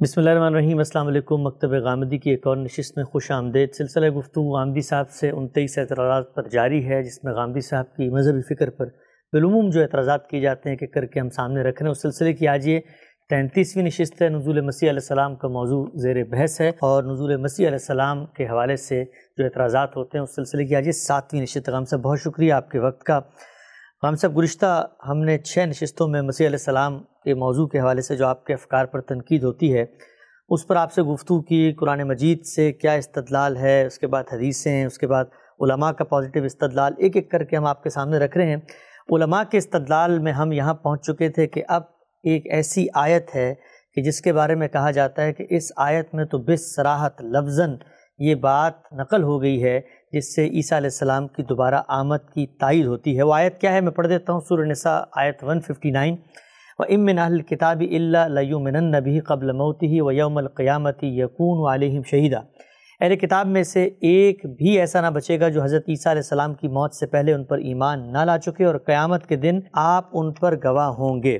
بسم اللہ الرحمن الرحیم، السلام علیکم۔ مکتب غامدی کی ایک اور نشست میں خوش آمدید۔ سلسلہ گفتگو غامدی صاحب سے انتیس اعتراضات پر جاری ہے، جس میں غامدی صاحب کی مذہبی فکر پر بالعموم جو اعتراضات کیے جاتے ہیں کہ کر کے ہم سامنے رکھ رہے ہیں، اس سلسلے کی آج یہ تینتیسویں نشست ہے۔ نزول مسیح علیہ السلام کا موضوع زیر بحث ہے اور نزول مسیح علیہ السلام کے حوالے سے جو اعتراضات ہوتے ہیں، اس سلسلے کی آج یہ ساتویں نشست غام صاحب، بہت شکریہ آپ کے وقت کا۔ غام صاحب گزشتہ ہم نے چھ نشستوں میں مسیح علیہ السلام کے موضوع کے حوالے سے جو آپ کے افکار پر تنقید ہوتی ہے، اس پر آپ سے گفتگو کی، قرآن مجید سے کیا استدلال ہے، اس کے بعد حدیثیں، اس کے بعد علماء کا پازیٹیو استدلال، ایک ایک کر کے ہم آپ کے سامنے رکھ رہے ہیں۔ علماء کے استدلال میں ہم یہاں پہنچ چکے تھے کہ اب ایک ایسی آیت ہے کہ جس کے بارے میں کہا جاتا ہے کہ اس آیت میں تو بس سراحت لفظاً یہ بات نقل ہو گئی ہے جس سے عیسیٰ علیہ السلام کی دوبارہ آمد کی تائید ہوتی ہے۔ وہ آیت کیا ہے؟ میں پڑھ دیتا ہوں، سورہ نساء، آیت 159 و امن اہل اللہ لیومن نبی قبل موتی و یوم القیامتی یقون علیہم شہیدہ اہل کتاب میں سے ایک بھی ایسا نہ بچے گا جو حضرت عیسیٰ علیہ السلام کی موت سے پہلے ان پر ایمان نہ لا چکے اور قیامت کے دن آپ ان پر گواہ ہوں گے۔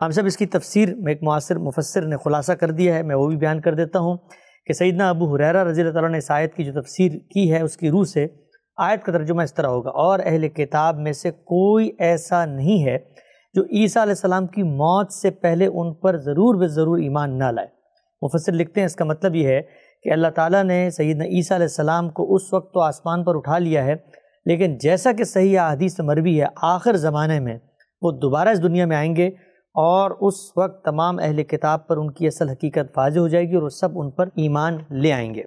ہم سب اس کی تفسیر میں ایک معاصر مفسر نے خلاصہ کر دیا ہے، میں وہ بھی بیان کر دیتا ہوں۔ کہ سیدنا ابو حریرہ رضی اللہ تعالیٰ نے اس آیت کی جو تفسیر کی ہے، اس کی روح سے آیت کا ترجمہ اس طرح ہوگا۔ اور اہل کتاب میں سے کوئی ایسا نہیں ہے جو عیسیٰ علیہ السلام کی موت سے پہلے ان پر ضرور بے ضرور ایمان نہ لائے۔ مفسر لکھتے ہیں، اس کا مطلب یہ ہے کہ اللہ تعالیٰ نے سیدنا عیسیٰ علیہ السلام کو اس وقت تو آسمان پر اٹھا لیا ہے، لیکن جیسا کہ صحیح حدیث مروی ہے، آخر زمانے میں وہ دوبارہ اس دنیا میں آئیں گے اور اس وقت تمام اہل کتاب پر ان کی اصل حقیقت واضح ہو جائے گی اور وہ سب ان پر ایمان لے آئیں گے۔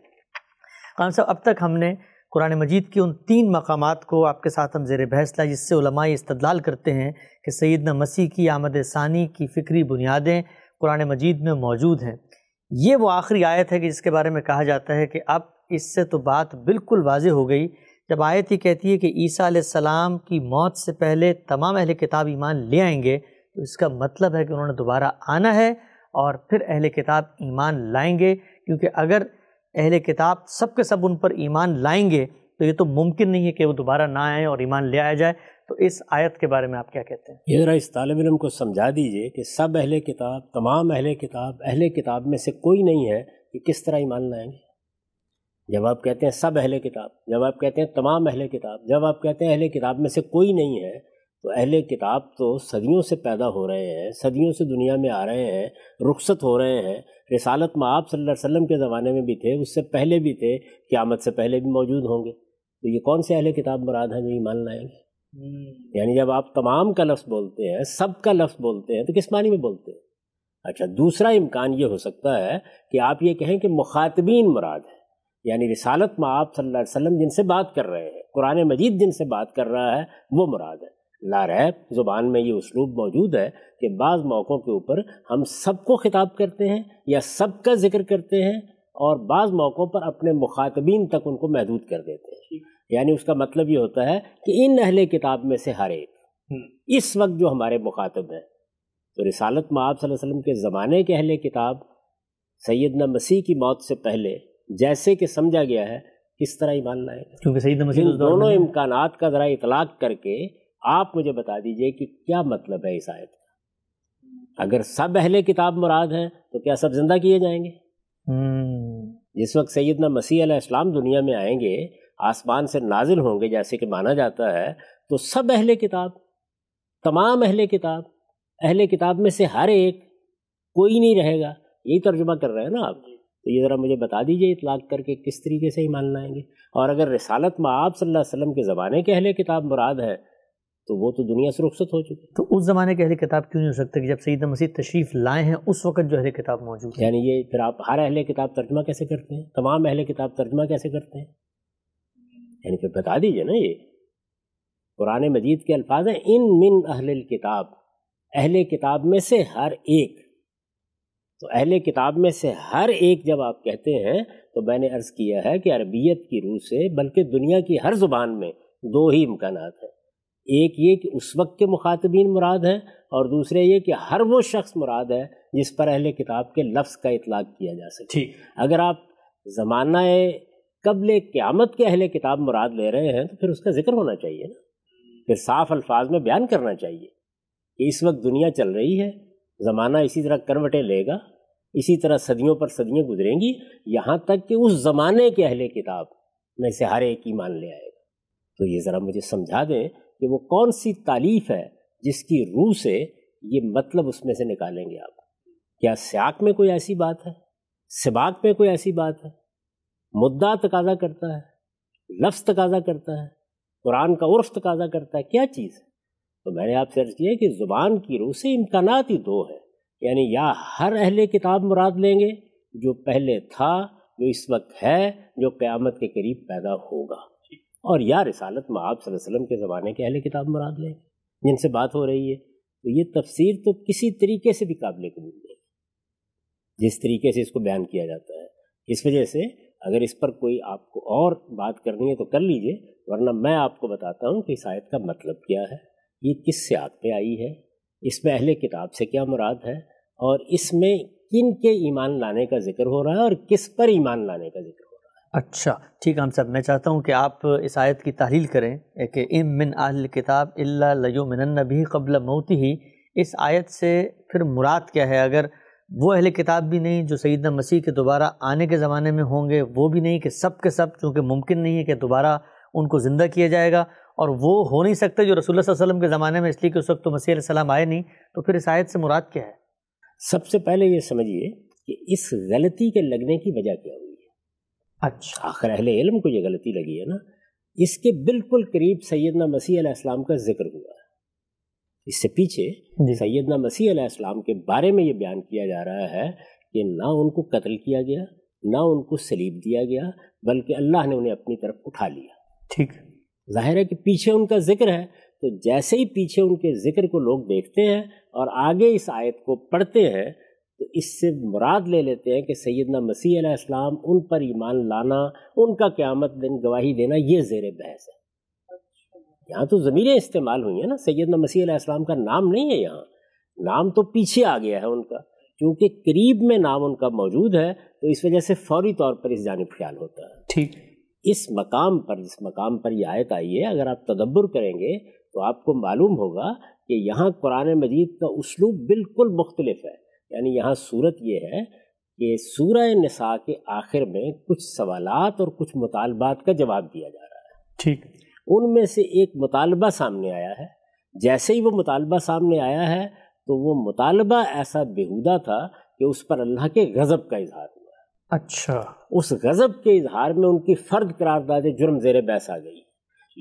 خان صاحب، اب تک ہم نے قرآن مجید کے ان تین مقامات کو آپ کے ساتھ ہم زیر بحث لائے جس سے علماء استدلال کرتے ہیں کہ سیدنا مسیح کی آمد ثانی کی فکری بنیادیں قرآن مجید میں موجود ہیں۔ یہ وہ آخری آیت ہے کہ جس کے بارے میں کہا جاتا ہے کہ اب اس سے تو بات بالکل واضح ہو گئی۔ جب آیت ہی کہتی ہے کہ عیسیٰ علیہ السلام کی موت سے پہلے تمام اہل کتاب ایمان لے آئیں گے تو اس کا مطلب ہے کہ انہوں نے دوبارہ آنا ہے اور پھر اہل کتاب ایمان لائیں گے، کیونکہ اگر اہل کتاب سب کے سب ان پر ایمان لائیں گے تو یہ تو ممکن نہیں ہے کہ وہ دوبارہ نہ آئیں اور ایمان لے آیا جائے۔ تو اس آیت کے بارے میں آپ کیا کہتے ہیں؟ یہ ذرا اس طالب علم کو سمجھا دیجیے کہ سب اہل کتاب، تمام اہل کتاب اہل کتاب میں سے کوئی نہیں ہے کہ کس طرح ایمان لائیں گے۔ جب آپ کہتے ہیں سب اہل کتاب، جب آپ کہتے ہیں تمام اہل کتاب، جب آپ کہتے ہیں اہل کتاب میں سے کوئی نہیں ہے تو اہل کتاب تو صدیوں سے پیدا ہو رہے ہیں صدیوں سے دنیا میں آ رہے ہیں رخصت ہو رہے ہیں۔ رسالت میں آپ صلی اللہ علیہ وسلم کے زمانے میں بھی تھے اس سے پہلے بھی تھے قیامت سے پہلے بھی موجود ہوں گے۔ تو یہ کون سے اہل کتاب مراد ہیں جو ایمان لائیں گے؟ یعنی جب آپ تمام کا لفظ بولتے ہیں سب کا لفظ بولتے ہیں تو کس معنی میں بولتے ہیں؟ اچھا دوسرا امکان یہ ہو سکتا ہے کہ آپ یہ کہیں کہ مخاطبین مراد ہے یعنی رسالت میں آپ صلی اللہ علیہ وسلم جن سے بات کر رہے ہیں قرآن مجید جن سے بات کر رہا ہے وہ مراد ہے لاریب زبان میں یہ اسلوب موجود ہے کہ بعض موقعوں کے اوپر ہم سب کو خطاب کرتے ہیں یا سب کا ذکر کرتے ہیں اور بعض موقعوں پر اپنے مخاطبین تک ان کو محدود کر دیتے ہیں۔ یعنی اس کا مطلب یہ ہوتا ہے کہ ان اہل کتاب میں سے ہر ایک اس وقت جو ہمارے مخاطب ہیں تو رسالت معاب صلی اللہ علیہ وسلم کے زمانے کے اہل کتاب سیدنا مسیح کی موت سے پہلے جیسے کہ سمجھا گیا ہے کس طرح ایمان لائے گا؟ کیونکہ سیدنا مسیح دونوں امکانات کا ذرا اطلاق کر کے آپ مجھے بتا دیجیے کہ کیا مطلب ہے اس آیت کا؟ اگر سب اہل کتاب مراد ہیں تو کیا سب زندہ کیے جائیں گے؟ جس وقت سیدنا مسیح علیہ السلام دنیا میں آئیں گے آسمان سے نازل ہوں گے جیسے کہ مانا جاتا ہے تو سب اہل کتاب تمام اہل کتاب اہل کتاب میں سے ہر ایک کوئی نہیں رہے گا۔ یہی ترجمہ کر رہے ہیں نا آپ؟ تو یہ ذرا مجھے بتا دیجیے اطلاق کر کے کس طریقے سے ایمان لائیں گے۔ اور اگر رسالت میں آپ صلی اللہ علیہ وسلم کے زمانے کے اہل کتاب مراد ہے تو وہ تو دنیا سے رخصت ہو چکی۔ تو اس زمانے کے اہل کتاب کیوں نہیں ہو سکتا کہ جب سیدہ مسیح تشریف لائے ہیں اس وقت جو اہل کتاب موجود یعنی یہ پھر آپ ہر اہل کتاب ترجمہ کیسے کرتے ہیں؟ تمام اہل کتاب ترجمہ کیسے کرتے ہیں؟ یعنی پھر بتا دیجیے نا یہ۔ قرآن مجید کے الفاظ ہیں ان من اہل کتاب اہل کتاب میں سے ہر ایک۔ تو اہل کتاب میں سے ہر ایک جب آپ کہتے ہیں تو میں نے عرض کیا ہے کہ عربیت کی روح سے بلکہ دنیا کی ہر زبان میں دو ہی امکانات ہیں۔ ایک یہ کہ اس وقت کے مخاطبین مراد ہیں اور دوسرے یہ کہ ہر وہ شخص مراد ہے جس پر اہل کتاب کے لفظ کا اطلاق کیا جا سکے۔ اگر آپ زمانہ قبل قیامت کے اہل کتاب مراد لے رہے ہیں تو پھر اس کا ذکر ہونا چاہیے نا۔ پھر صاف الفاظ میں بیان کرنا چاہیے کہ اس وقت دنیا چل رہی ہے زمانہ اسی طرح کروٹیں لے گا اسی طرح صدیوں پر صدیاں گزریں گی یہاں تک کہ اس زمانے کے اہل کتاب میں سے ہر ایک ایمان لے آئے گا۔ تو یہ ذرا مجھے سمجھا دیں کہ وہ کون سی تعلیف ہے جس کی روح سے یہ مطلب اس میں سے نکالیں گے آپ؟ کیا سیاق میں کوئی ایسی بات ہے؟ سباق میں کوئی ایسی بات ہے؟ مدعا تقاضا کرتا ہے، لفظ تقاضا کرتا ہے، قرآن کا عرف تقاضا کرتا ہے، کیا چیز ہے؟ تو میں نے آپ سے عرض کیا کہ زبان کی روح سے امکانات ہی دو ہیں یعنی یا ہر اہل کتاب مراد لیں گے جو پہلے تھا، جو اس وقت ہے، جو قیامت کے قریب پیدا ہوگا۔ اور یا رسالت معاب صلی اللہ علیہ وسلم کے زمانے کے اہل کتاب مراد لیں، جن سے بات ہو رہی ہے، تو یہ تفسیر تو کسی طریقے سے بھی قابل قبول نہیں جس طریقے سے اس کو بیان کیا جاتا ہے، اس وجہ سے اگر اس پر کوئی آپ کو اور بات کرنی ہے تو کر لیجیے، ورنہ میں آپ کو بتاتا ہوں کہ اس آیت کا مطلب کیا ہے، یہ کس سے آگ پہ آئی ہے، اس میں اہل کتاب سے کیا مراد ہے، اور اس میں کن کے ایمان لانے کا ذکر ہو رہا ہے اور کس پر ایمان لانے کا ذکر ہو رہا ہے۔ اچھا ٹھیک ہم صاحب میں چاہتا ہوں کہ آپ اس آیت کی تحلیل کریں کہ ام من اہل کتاب اللہ لیو من النبی قبل موتی ہی اس آیت سے پھر مراد کیا ہے؟ اگر وہ اہل کتاب بھی نہیں جو سیدنا مسیح کے دوبارہ آنے کے زمانے میں ہوں گے، وہ بھی نہیں کہ سب کے سب، چونکہ ممکن نہیں ہے کہ دوبارہ ان کو زندہ کیا جائے گا۔ اور وہ ہو نہیں سکتے جو رسول اللہ صلی اللہ علیہ وسلم کے زمانے میں، اس لیے کہ اس وقت تو مسیح علیہ السلام آئے نہیں۔ تو پھر اس آیت سے مراد کیا ہے؟ سب سے پہلے یہ سمجھیے کہ اس غلطی کے لگنے کی وجہ کیا ہوئی؟ اچھا۔ آخر اہل علم کو یہ غلطی لگی ہے نا۔ اس کے بالکل قریب سیدنا مسیح علیہ السلام کا ذکر ہوا ہے۔ اس سے پیچھے جی۔ سیدنا مسیح علیہ السلام کے بارے میں یہ بیان کیا جا رہا ہے کہ نہ ان کو قتل کیا گیا نہ ان کو سلیب دیا گیا بلکہ اللہ نے انہیں اپنی طرف اٹھا لیا۔ ٹھیک۔ ظاہر ہے کہ پیچھے ان کا ذکر ہے۔ تو جیسے ہی پیچھے ان کے ذکر کو لوگ دیکھتے ہیں اور آگے اس آیت کو پڑھتے ہیں تو اس سے مراد لے لیتے ہیں کہ سیدنا مسیح علیہ السلام ان پر ایمان لانا ان کا قیامت دن گواہی دینا یہ زیر بحث ہے۔ یہاں تو ضمیریں استعمال ہوئی ہیں نا سیدنا مسیح علیہ السلام کا نام نہیں ہے یہاں۔ نام تو پیچھے آ گیا ہے ان کا کیونکہ قریب میں نام ان کا موجود ہے تو اس وجہ سے فوری طور پر اس جانب خیال ہوتا ہے۔ ٹھیک۔ اس مقام پر جس مقام پر یہ آیت آئی ہے اگر آپ تدبر کریں گے تو آپ کو معلوم ہوگا کہ یہاں قرآن مجید کا اسلوب بالکل مختلف ہے۔ یعنی یہاں صورت یہ ہے کہ سورہ نساء کے آخر میں کچھ سوالات اور کچھ مطالبات کا جواب دیا جا رہا ہے۔ ٹھیک۔ ان میں سے ایک مطالبہ سامنے آیا ہے۔ جیسے ہی وہ مطالبہ سامنے آیا ہے تو وہ مطالبہ ایسا بےحودہ تھا کہ اس پر اللہ کے غضب کا اظہار ہوا۔ ہے اچھا۔ اس غضب کے اظہار میں ان کی فرد قرار داد جرم زیر بحث آ گئی۔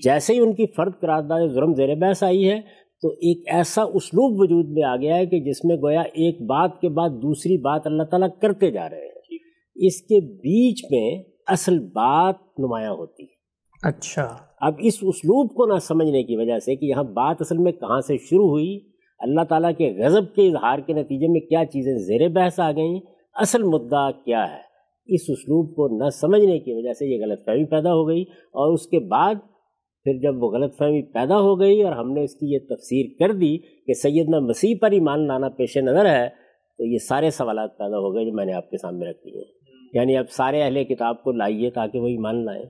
جیسے ہی ان کی فرد قرار داد جرم زیر بحث آئی ہے تو ایک ایسا اسلوب وجود میں آ گیا ہے کہ جس میں گویا ایک بات کے بعد دوسری بات اللہ تعالیٰ کرتے جا رہے ہیں۔ اس کے بیچ میں اصل بات نمایاں ہوتی ہے۔ اچھا۔ اب اس اسلوب کو نہ سمجھنے کی وجہ سے کہ یہاں بات اصل میں کہاں سے شروع ہوئی اللہ تعالیٰ کے غضب کے اظہار کے نتیجے میں کیا چیزیں زیر بحث آ گئیں اصل مدعا کیا ہے؟ اس اسلوب کو نہ سمجھنے کی وجہ سے یہ غلط فہمی پیدا ہو گئی اور اس کے بعد پھر جب وہ غلط فہمی پیدا ہو گئی اور ہم نے اس کی یہ تفسیر کر دی کہ سیدنا مسیح پر ایمان لانا پیش نظر ہے تو یہ سارے سوالات پیدا ہو گئے جو میں نے آپ کے سامنے رکھ دیے یعنی اب سارے اہل کتاب کو لائیے تاکہ وہ ایمان لائیں۔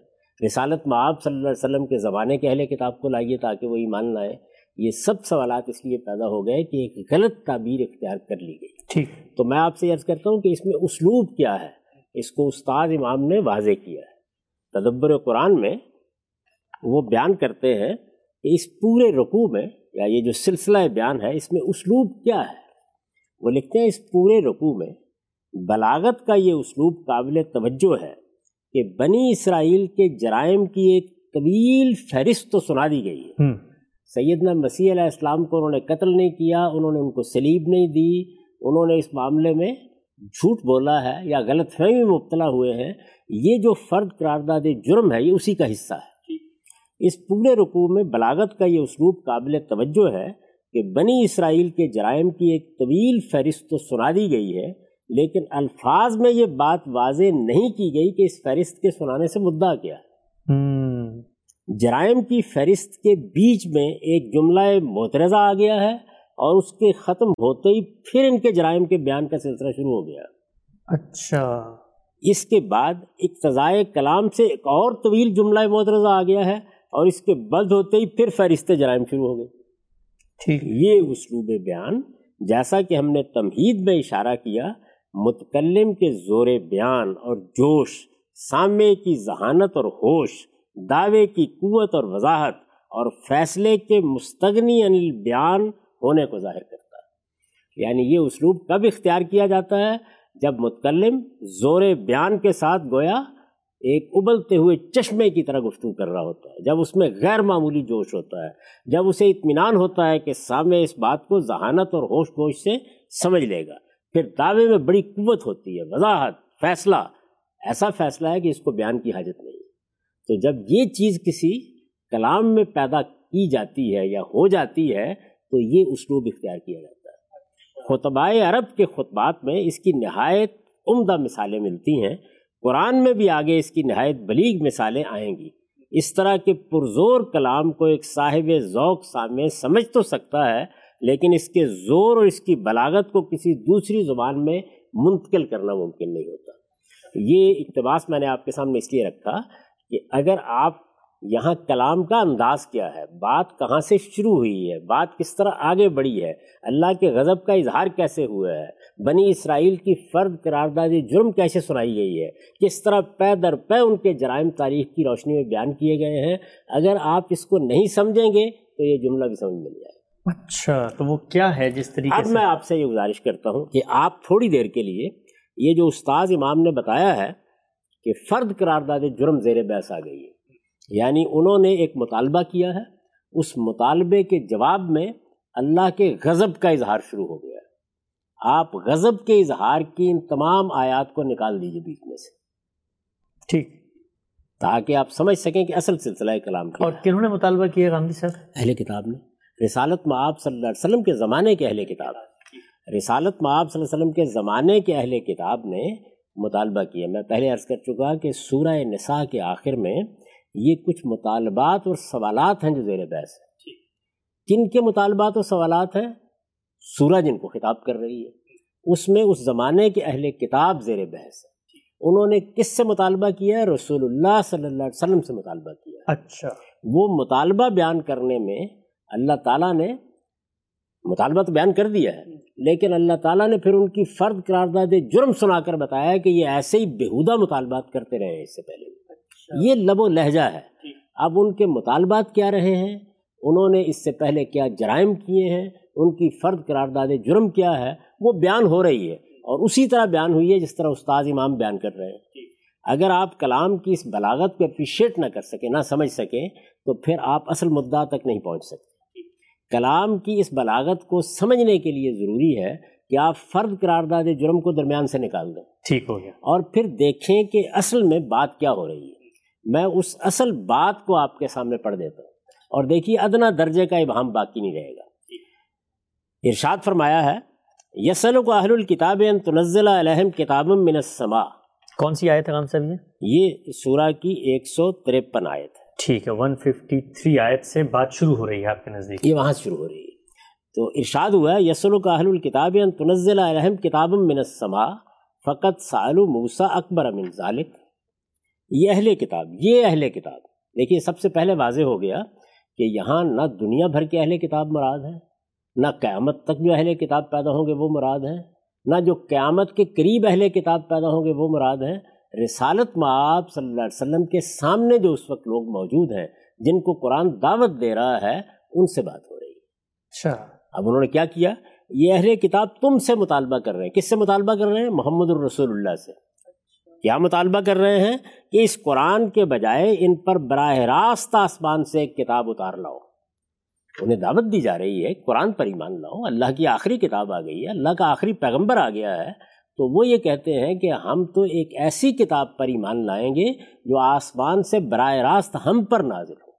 رسالت معاب صلی اللہ علیہ وسلم کے زمانے کے اہل کتاب کو لائیے تاکہ وہ ایمان لائیں۔ یہ سب سوالات اس لیے پیدا ہو گئے کہ ایک غلط تعبیر اختیار کر لی گئی۔ ٹھیک۔ تو میں آپ سے عرض کرتا ہوں کہ اس میں اسلوب کیا ہے؟ اس کو استاد امام نے واضح کیا ہے۔ تدبر قرآن میں وہ بیان کرتے ہیں کہ اس پورے رقوع میں یا یہ جو سلسلہ بیان ہے اس میں اسلوب کیا ہے؟ وہ لکھتے ہیں اس پورے رقوع میں بلاغت کا یہ اسلوب قابل توجہ ہے کہ بنی اسرائیل کے جرائم کی ایک طویل فہرست تو سنا دی گئی ہے۔ سیدنا مسیح علیہ السلام کو انہوں نے قتل نہیں کیا انہوں نے ان کو سلیب نہیں دی انہوں نے اس معاملے میں جھوٹ بولا ہے یا غلط فہمی میں مبتلا ہوئے ہیں۔ یہ جو فرد قرارداد جرم ہے یہ اسی کا حصہ ہے۔ اس پورے رقوع میں بلاغت کا یہ اسلوب قابل توجہ ہے کہ بنی اسرائیل کے جرائم کی ایک طویل فہرست تو سنا دی گئی ہے لیکن الفاظ میں یہ بات واضح نہیں کی گئی کہ اس فہرست کے سنانے سے مدعا کیا۔ جرائم کی فہرست کے بیچ میں ایک جملہ محترضہ آ گیا ہے اور اس کے ختم ہوتے ہی پھر ان کے جرائم کے بیان کا سلسلہ شروع ہو گیا۔ اچھا۔ اس کے بعد اقتضائے کلام سے ایک اور طویل جملہ محترضہ آ گیا ہے اور اس کے بلد ہوتے ہی پھر فہرست جرائم شروع ہو گئی ٹھیک۔ یہ اسلوب بیان جیسا کہ ہم نے تمہید میں اشارہ کیا متکلم کے زور بیان اور جوش سامع کی ذہانت اور ہوش دعوے کی قوت اور وضاحت اور فیصلے کے مستغنی انل بیان ہونے کو ظاہر کرتا۔ ہے یعنی یہ اسلوب کب اختیار کیا جاتا ہے؟ جب متکلم زور بیان کے ساتھ گویا ایک ابلتے ہوئے چشمے کی طرح گفتگو کر رہا ہوتا ہے۔ جب اس میں غیر معمولی جوش ہوتا ہے، جب اسے اطمینان ہوتا ہے کہ سامنے اس بات کو ذہانت اور ہوش گوش سے سمجھ لے گا۔ پھر دعوے میں بڑی قوت ہوتی ہے، وضاحت، فیصلہ۔ ایسا فیصلہ ہے کہ اس کو بیان کی حاجت نہیں۔ تو جب یہ چیز کسی کلام میں پیدا کی جاتی ہے یا ہو جاتی ہے، تو یہ اسلوب اختیار کیا جاتا ہے۔ خطبائے عرب کے خطبات میں اس کی نہایت عمدہ مثالیں ملتی ہیں۔ قرآن میں بھی آگے اس کی نہایت بلیغ مثالیں آئیں گی۔ اس طرح کے پرزور کلام کو ایک صاحب ذوق سامنے سمجھ تو سکتا ہے، لیکن اس کے زور اور اس کی بلاغت کو کسی دوسری زبان میں منتقل کرنا ممکن نہیں ہوتا۔ یہ اقتباس میں نے آپ کے سامنے اس لیے رکھا کہ اگر آپ یہاں کلام کا انداز کیا ہے، بات کہاں سے شروع ہوئی ہے، بات کس طرح آگے بڑھی ہے، اللہ کے غضب کا اظہار کیسے ہوا ہے بنی اسرائیل کی فرد قرارداد جرم کیسے سنائی گئی ہے؟ کس طرح پے در پے ان کے جرائم تاریخ کی روشنی میں بیان کیے گئے ہیں؟ اگر آپ اس کو نہیں سمجھیں گے تو یہ جملہ بھی سمجھ مل جائے اچھا تو وہ کیا ہے جس طریقے اب میں آپ سے یہ گزارش کرتا ہوں کہ آپ تھوڑی دیر کے لیے یہ جو استاذ امام نے بتایا ہے کہ فرد قرارداد جرم زیر بحث آ گئی ہے یعنی انہوں نے ایک مطالبہ کیا ہے اس مطالبے کے جواب میں اللہ کے غضب کا اظہار شروع ہو گیا۔ آپ غضب کے اظہار کی ان تمام آیات کو نکال دیجیے بیچ میں سے۔ ٹھیک۔ تاکہ آپ سمجھ سکیں کہ اصل سلسلہ کلام اور کنہوں نے مطالبہ کیا غامدی صاحب؟ اہل کتاب نے۔ رسالت میں آپ صلی اللہ علیہ وسلم کے زمانے کے اہل کتاب۔ رسالت میں آپ صلی اللہ علیہ وسلم کے زمانے کے اہل کتاب نے مطالبہ کیا۔ میں پہلے عرض کر چکا کہ سورہ نساء کے آخر میں یہ کچھ مطالبات اور سوالات ہیں جو زیر بحث ہیں۔ کن کے مطالبات اور سوالات ہیں؟ سورہ جن کو خطاب کر رہی ہے۔ اس میں اس زمانے کے اہل کتاب زیر بحث ہے۔ انہوں نے کس سے مطالبہ کیا؟ ہے رسول اللہ صلی اللہ علیہ وسلم سے مطالبہ کیا۔ اچھا۔ وہ مطالبہ بیان کرنے میں اللہ تعالیٰ نے مطالبہ تو بیان کر دیا ہے لیکن اللہ تعالیٰ نے پھر ان کی فرد قرارداد جرم سنا کر بتایا کہ یہ ایسے ہی بےحودہ مطالبات کرتے رہے ہیں اس سے پہلے۔ اچھا۔ یہ لب و لہجہ ہے۔ اب ان کے مطالبات کیا رہے ہیں؟ انہوں نے اس سے پہلے کیا جرائم کیے ہیں؟ ان کی فرد قرارداد جرم کیا ہے وہ بیان ہو رہی ہے اور اسی طرح بیان ہوئی ہے جس طرح استاذ امام بیان کر رہے ہیں۔ اگر آپ کلام کی اس بلاغت کو اپریشیٹ نہ کر سکیں نہ سمجھ سکیں تو پھر آپ اصل مدعا تک نہیں پہنچ سکتے۔ کلام کی اس بلاغت کو سمجھنے کے لیے ضروری ہے کہ آپ فرد قرارداد جرم کو درمیان سے نکال دیں۔ ٹھیک ہو گیا۔ اور پھر دیکھیں کہ اصل میں بات کیا ہو رہی ہے۔ میں اس اصل بات کو آپ کے سامنے پڑھ دیتا ہوں۔ اور دیکھیے ادنا درجے کا ابہام باقی نہیں رہے گا۔ ارشاد فرمایا ہے یسل کو اہل الکتاب ان تنزل علیہم کتاب من السماء۔ کون سی آیت ہے غام صاحب یہ یہ سورہ کی ایک سو ترپن آیت ہے۔ ٹھیک ہے ون ففٹی تھری آیت سے بات شروع ہو رہی ہے آپ کے نزدیک۔ یہ وہاں سے شروع ہو رہی ہے۔ تو ارشاد ہوا ہے یسل کا اہل الکتاب ان تنزل علیہم کتاب من السماء فقط سالو موسا اکبر من ذالک یہ اہل کتاب یہ اہل کتاب۔ دیکھیے سب سے پہلے واضح ہو گیا کہ یہاں نہ دنیا بھر کے اہل کتاب مراد ہے نہ قیامت تک جو اہل کتاب پیدا ہوں گے وہ مراد ہیں نہ جو قیامت کے قریب اہل کتاب پیدا ہوں گے وہ مراد ہیں۔ رسالت معاب صلی اللہ علیہ وسلم کے سامنے جو اس وقت لوگ موجود ہیں جن کو قرآن دعوت دے رہا ہے ان سے بات ہو رہی ہے۔ اچھا۔ اب انہوں نے کیا کیا؟ یہ اہل کتاب تم سے مطالبہ کر رہے ہیں۔ کس سے مطالبہ کر رہے ہیں؟ محمد الرسول اللہ سے۔ کیا مطالبہ کر رہے ہیں؟ کہ اس قرآن کے بجائے ان پر براہ راست آسمان سے ایک کتاب اتار لاؤ۔ انہیں دعوت دی جا رہی ہے قرآن پر ایمان لاؤ اللہ کی آخری کتاب آ گئی ہے اللہ کا آخری پیغمبر آ گیا ہے تو وہ یہ کہتے ہیں کہ ہم تو ایک ایسی کتاب پر ایمان لائیں گے جو آسمان سے براہ راست ہم پر نازل ہو۔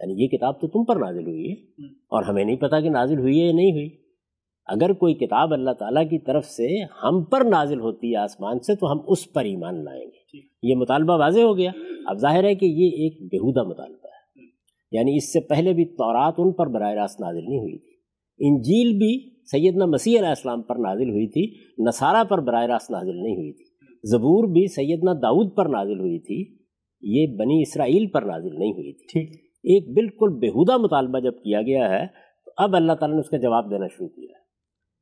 یعنی یہ کتاب تو تم پر نازل ہوئی ہے اور ہمیں نہیں پتا کہ نازل ہوئی ہے یا نہیں ہوئی۔ اگر کوئی کتاب اللہ تعالیٰ کی طرف سے ہم پر نازل ہوتی ہے آسمان سے تو ہم اس پر ایمان لائیں گے۔ یہ مطالبہ واضح ہو گیا۔ اب ظاہر ہے کہ یہ ایک بےحودہ مطالبہ یعنی اس سے پہلے بھی تورات ان پر براہ راست نازل نہیں ہوئی تھی۔ انجیل بھی سیدنا مسیح علیہ السلام پر نازل ہوئی تھی نصارہ پر براہ راست نازل نہیں ہوئی تھی۔ زبور بھی سیدنا داؤد پر نازل ہوئی تھی یہ بنی اسرائیل پر نازل نہیں ہوئی تھی۔ ٹھیک۔ ایک بالکل بےحودہ مطالبہ جب کیا گیا ہے تو اب اللہ تعالیٰ نے اس کا جواب دینا شروع کیا ہے۔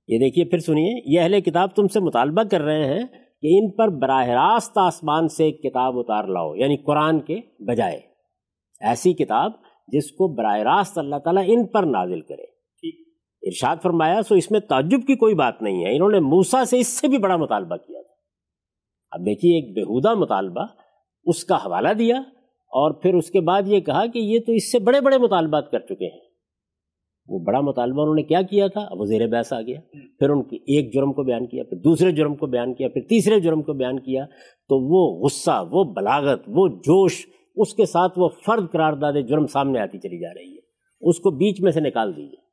یہ دیکھیے پھر سنیے یہ اہل کتاب تم سے مطالبہ کر رہے ہیں کہ ان پر براہ راست آسمان سے ایک کتاب اتار لاؤ یعنی قرآن کے بجائے۔ ایسی کتاب جس کو براہ راست اللہ تعالیٰ ان پر نازل کرے۔ ارشاد فرمایا سو اس میں تعجب کی کوئی بات نہیں ہے۔ انہوں نے موسا سے اس سے بھی بڑا مطالبہ کیا تھا۔ اب دیکھیے ایک بےحودہ مطالبہ اس کا حوالہ دیا اور پھر اس کے بعد یہ کہا کہ یہ تو اس سے بڑے بڑے مطالبات کر چکے ہیں۔ وہ بڑا مطالبہ انہوں نے کیا کیا تھا؟ اب وہ زیر بحث آ گیا۔ پھر ان کی ایک جرم کو بیان کیا پھر دوسرے جرم کو بیان کیا پھر تیسرے جرم کو بیان کیا تو وہ غصہ وہ بلاغت وہ جوش اس کے ساتھ وہ فرد قرار داد جرم سامنے آتی چلی جا رہی ہے۔ اس کو بیچ میں سے نکال دیجیے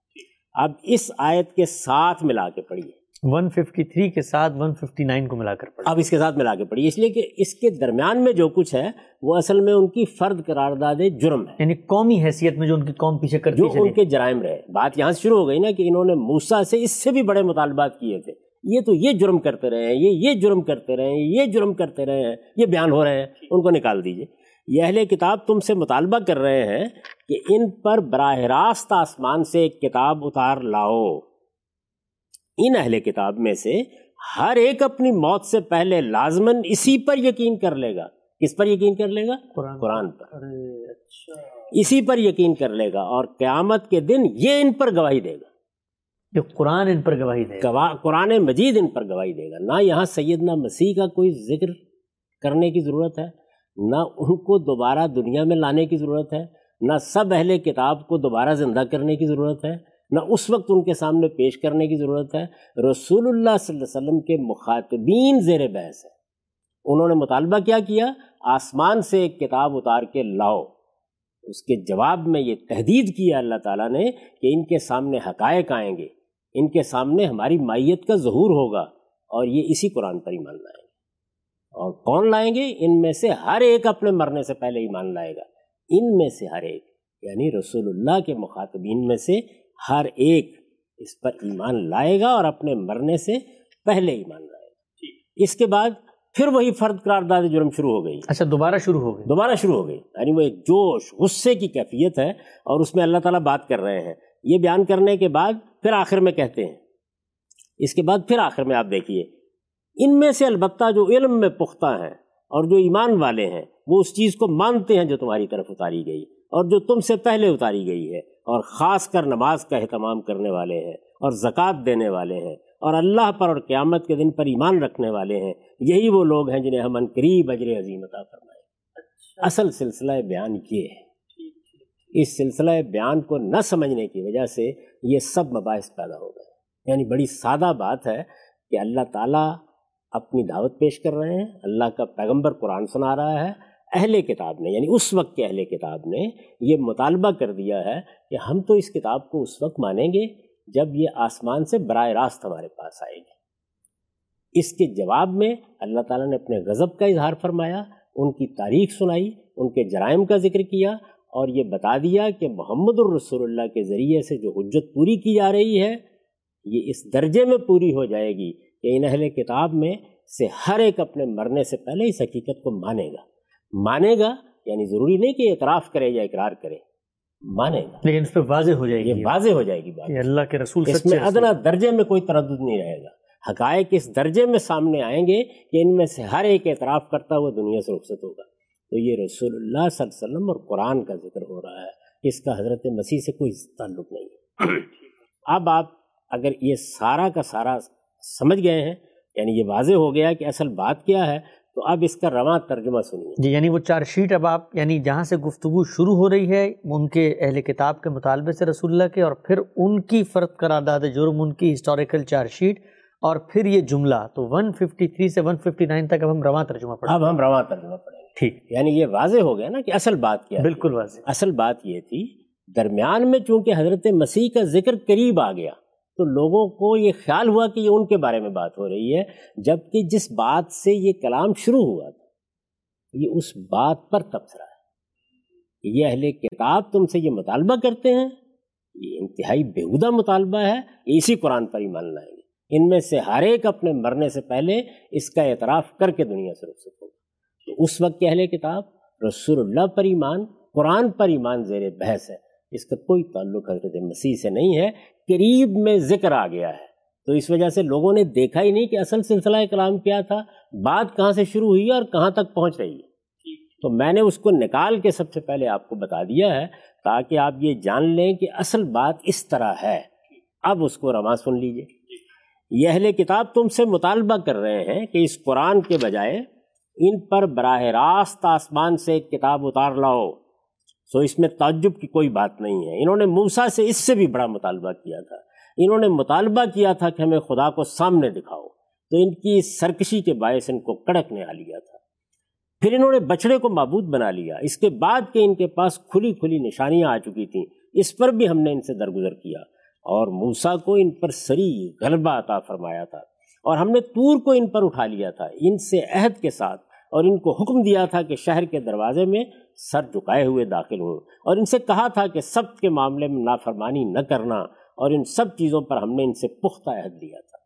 اب اس آیت کے ساتھ ملا کے پڑھیے۔ 153 کے ساتھ 159 کو ملا کر پڑھیے۔ اب اس کے ساتھ ملا کے پڑھیے۔ اس لیے کہ اس کے درمیان میں جو کچھ ہے وہ اصل میں ان کی فرد قرارداد جرم ہے۔ یعنی قومی حیثیت میں جو ان کی قوم پیچھے کرتی جو ان کے جرائم رہے۔ بات یہاں سے شروع ہو گئی نا کہ انہوں نے موسا سے اس سے بھی بڑے مطالبات کیے تھے۔ یہ تو یہ جرم کرتے رہے ہیں یہ یہ جرم کرتے رہے ہیں یہ جرم کرتے رہے ہیں یہ بیان ہو رہے ہیں۔ ان کو نکال دیجیے یہ اہل کتاب تم سے مطالبہ کر رہے ہیں کہ ان پر براہ راست آسمان سے ایک کتاب اتار لاؤ۔ ان اہل کتاب میں سے ہر ایک اپنی موت سے پہلے لازمن اسی پر یقین کر لے گا۔ کس پر یقین کر لے گا؟ قرآن پر۔ اچھا۔ اسی پر یقین کر لے گا اور قیامت کے دن یہ ان پر گواہی دے گا۔ قرآن ان پر گواہی دے گا۔ قرآن مجید ان پر گواہی دے گا۔ نہ یہاں سیدنا مسیح کا کوئی ذکر کرنے کی ضرورت ہے۔ نہ ان کو دوبارہ دنیا میں لانے کی ضرورت ہے، نہ سب اہل کتاب کو دوبارہ زندہ کرنے کی ضرورت ہے، نہ اس وقت ان کے سامنے پیش کرنے کی ضرورت ہے۔ رسول اللہ صلی اللہ علیہ وسلم کے مخاطبین زیر بحث ہے۔ انہوں نے مطالبہ کیا کیا، آسمان سے ایک کتاب اتار کے لاؤ۔ اس کے جواب میں یہ تحدید کیا اللہ تعالیٰ نے کہ ان کے سامنے حقائق آئیں گے۔ ان کے سامنے ہماری مائیت کا ظہور ہوگا۔ اور یہ اسی قرآن پر ایمان لائیں۔ گے اور کون لائیں گے؟ ان میں سے ہر ایک اپنے مرنے سے پہلے ایمان لائے گا۔ ان میں سے ہر ایک۔ یعنی رسول اللہ کے مخاطبین میں سے ہر ایک اس پر ایمان لائے گا اور اپنے مرنے سے پہلے ایمان لائے گا۔ اس کے بعد پھر وہی فرد قرارداد جرم شروع ہو گئی۔ اچھا دوبارہ شروع ہو گئی۔ دوبارہ شروع ہو گئی۔ یعنی وہ ایک جوش غصے کی کیفیت ہے اور اس میں اللہ تعالیٰ بات کر رہے ہیں۔ یہ بیان کرنے کے بعد پھر آخر میں کہتے ہیں۔ اس کے بعد پھر آخر میں آپ دیکھیے۔ ان میں سے البتہ جو علم میں پختہ ہیں اور جو ایمان والے ہیں وہ اس چیز کو مانتے ہیں جو تمہاری طرف اتاری گئی اور جو تم سے پہلے اتاری گئی ہے اور خاص کر نماز کا اہتمام کرنے والے ہیں اور زکوٰۃ دینے والے ہیں اور اللہ پر اور قیامت کے دن پر ایمان رکھنے والے ہیں۔ یہی وہ لوگ ہیں جنہیں ہم قریب اجر عظیم عطا فرمائے۔ اچھا۔ اصل سلسلہ بیان یہ ہے۔ اس سلسلہ بیان کو نہ سمجھنے کی وجہ سے یہ سب مباحث پیدا ہو گئے۔ یعنی بڑی سادہ بات ہے کہ اللہ تعالیٰ اپنی دعوت پیش کر رہے ہیں۔ اللہ کا پیغمبر قرآن سنا رہا ہے۔ اہل کتاب نے یعنی اس وقت کے اہل کتاب نے یہ مطالبہ کر دیا ہے کہ ہم تو اس کتاب کو اس وقت مانیں گے جب یہ آسمان سے براہ راست ہمارے پاس آئے گی۔ اس کے جواب میں اللہ تعالیٰ نے اپنے غضب کا اظہار فرمایا، ان کی تاریخ سنائی، ان کے جرائم کا ذکر کیا اور یہ بتا دیا کہ محمد الرسول اللہ کے ذریعے سے جو حجت پوری کی جا رہی ہے، یہ اس درجے میں پوری ہو جائے گی کہ ان اہل کتاب میں سے ہر ایک اپنے مرنے سے پہلے اس حقیقت کو مانے گا۔ مانے گا یعنی ضروری نہیں کہ اعتراف کرے یا اقرار کرے مانے گا۔ لیکن اس پہ واضح ہو جائے گی۔ واضح ہو جائے گی بات۔ اللہ کے رسول اس میں ادنا درجے میں کوئی تردد نہیں رہے گا۔ حقائق اس درجے میں سامنے آئیں گے کہ ان میں سے ہر ایک اعتراف کرتا ہوا دنیا سے رخصت ہوگا۔ تو یہ رسول اللہ صلی اللہ علیہ وسلم اور قرآن کا ذکر ہو رہا ہے۔ اس کا حضرت مسیح سے کوئی تعلق نہیں۔ ہے اب آپ اگر یہ سارا کا سارا سمجھ گئے ہیں یعنی یہ واضح ہو گیا کہ اصل بات کیا ہے تو اب اس کا رواں ترجمہ سنیے۔ جی یعنی وہ چار شیٹ اب آپ یعنی جہاں سے گفتگو شروع ہو رہی ہے ان کے اہل کتاب کے مطالبے سے رسول اللہ کے اور پھر ان کی فرد قرارداد جرم ان کی ہسٹوریکل چار شیٹ اور پھر یہ جملہ۔ تو 153 سے 159 تک اب ہم رواں ترجمہ پڑھیں اب ہم رواں ترجمہ پڑھیں گے۔ ٹھیک۔ یعنی یہ واضح ہو گیا نا کہ اصل بات کیا بالکل واضح۔ اصل بات یہ تھی درمیان میں چونکہ حضرت مسیح کا ذکر قریب آ گیا تو لوگوں کو یہ خیال ہوا کہ یہ ان کے بارے میں بات ہو رہی ہے، جبکہ جس بات سے یہ کلام شروع ہوا تھا، یہ اس بات پر تبصرہ ہے۔ یہ اہل کتاب تم سے یہ مطالبہ کرتے ہیں، یہ انتہائی بےحدہ مطالبہ ہے، اسی قرآن پر ہی مان لائیں گے۔ ان میں سے ہر ایک اپنے مرنے سے پہلے اس کا اعتراف کر کے دنیا سے رخصت ہوگا۔ تو اس وقت کے اہل کتاب رسول اللہ پر ایمان، قرآن پر ایمان زیر بحث ہے۔ اس کا کوئی تعلق حضرت مسیح سے نہیں ہے قریب میں ذکر آ گیا ہے۔ تو اس وجہ سے لوگوں نے دیکھا ہی نہیں کہ اصل سلسلہ کلام کیا تھا، بات کہاں سے شروع ہوئی اور کہاں تک پہنچ رہی ہے۔ تو میں نے اس کو نکال کے سب سے پہلے آپ کو بتا دیا ہے تاکہ آپ یہ جان لیں کہ اصل بات اس طرح ہے۔ اب اس کو رواں سن لیجیے۔ یہ اہل کتاب تم سے مطالبہ کر رہے ہیں کہ اس قرآن کے بجائے ان پر براہ راست آسمان سے ایک کتاب اتار لاؤ۔ سو اس میں تعجب کی کوئی بات نہیں ہے۔ انہوں نے موسا سے اس سے بھی بڑا مطالبہ کیا تھا۔ انہوں نے مطالبہ کیا تھا کہ ہمیں خدا کو سامنے دکھاؤ۔ تو ان کی سرکشی کے باعث ان کو کڑک نے آ لیا تھا۔ پھر انہوں نے بچڑے کو معبود بنا لیا۔ اس کے بعد کہ ان کے پاس کھلی کھلی نشانیاں آ چکی تھیں۔ اس پر بھی ہم نے ان سے درگزر کیا۔ اور موسا کو ان پر سری غلبہ عطا فرمایا تھا۔ اور ہم نے تور کو ان پر اٹھا لیا تھا۔ ان سے عہد کے ساتھ اور ان کو حکم دیا تھا کہ شہر کے دروازے میں سر جھکائے ہوئے داخل ہوں اور ان سے کہا تھا کہ سب کے معاملے میں نافرمانی نہ کرنا اور ان سب چیزوں پر ہم نے ان سے پختہ عہد لیا تھا۔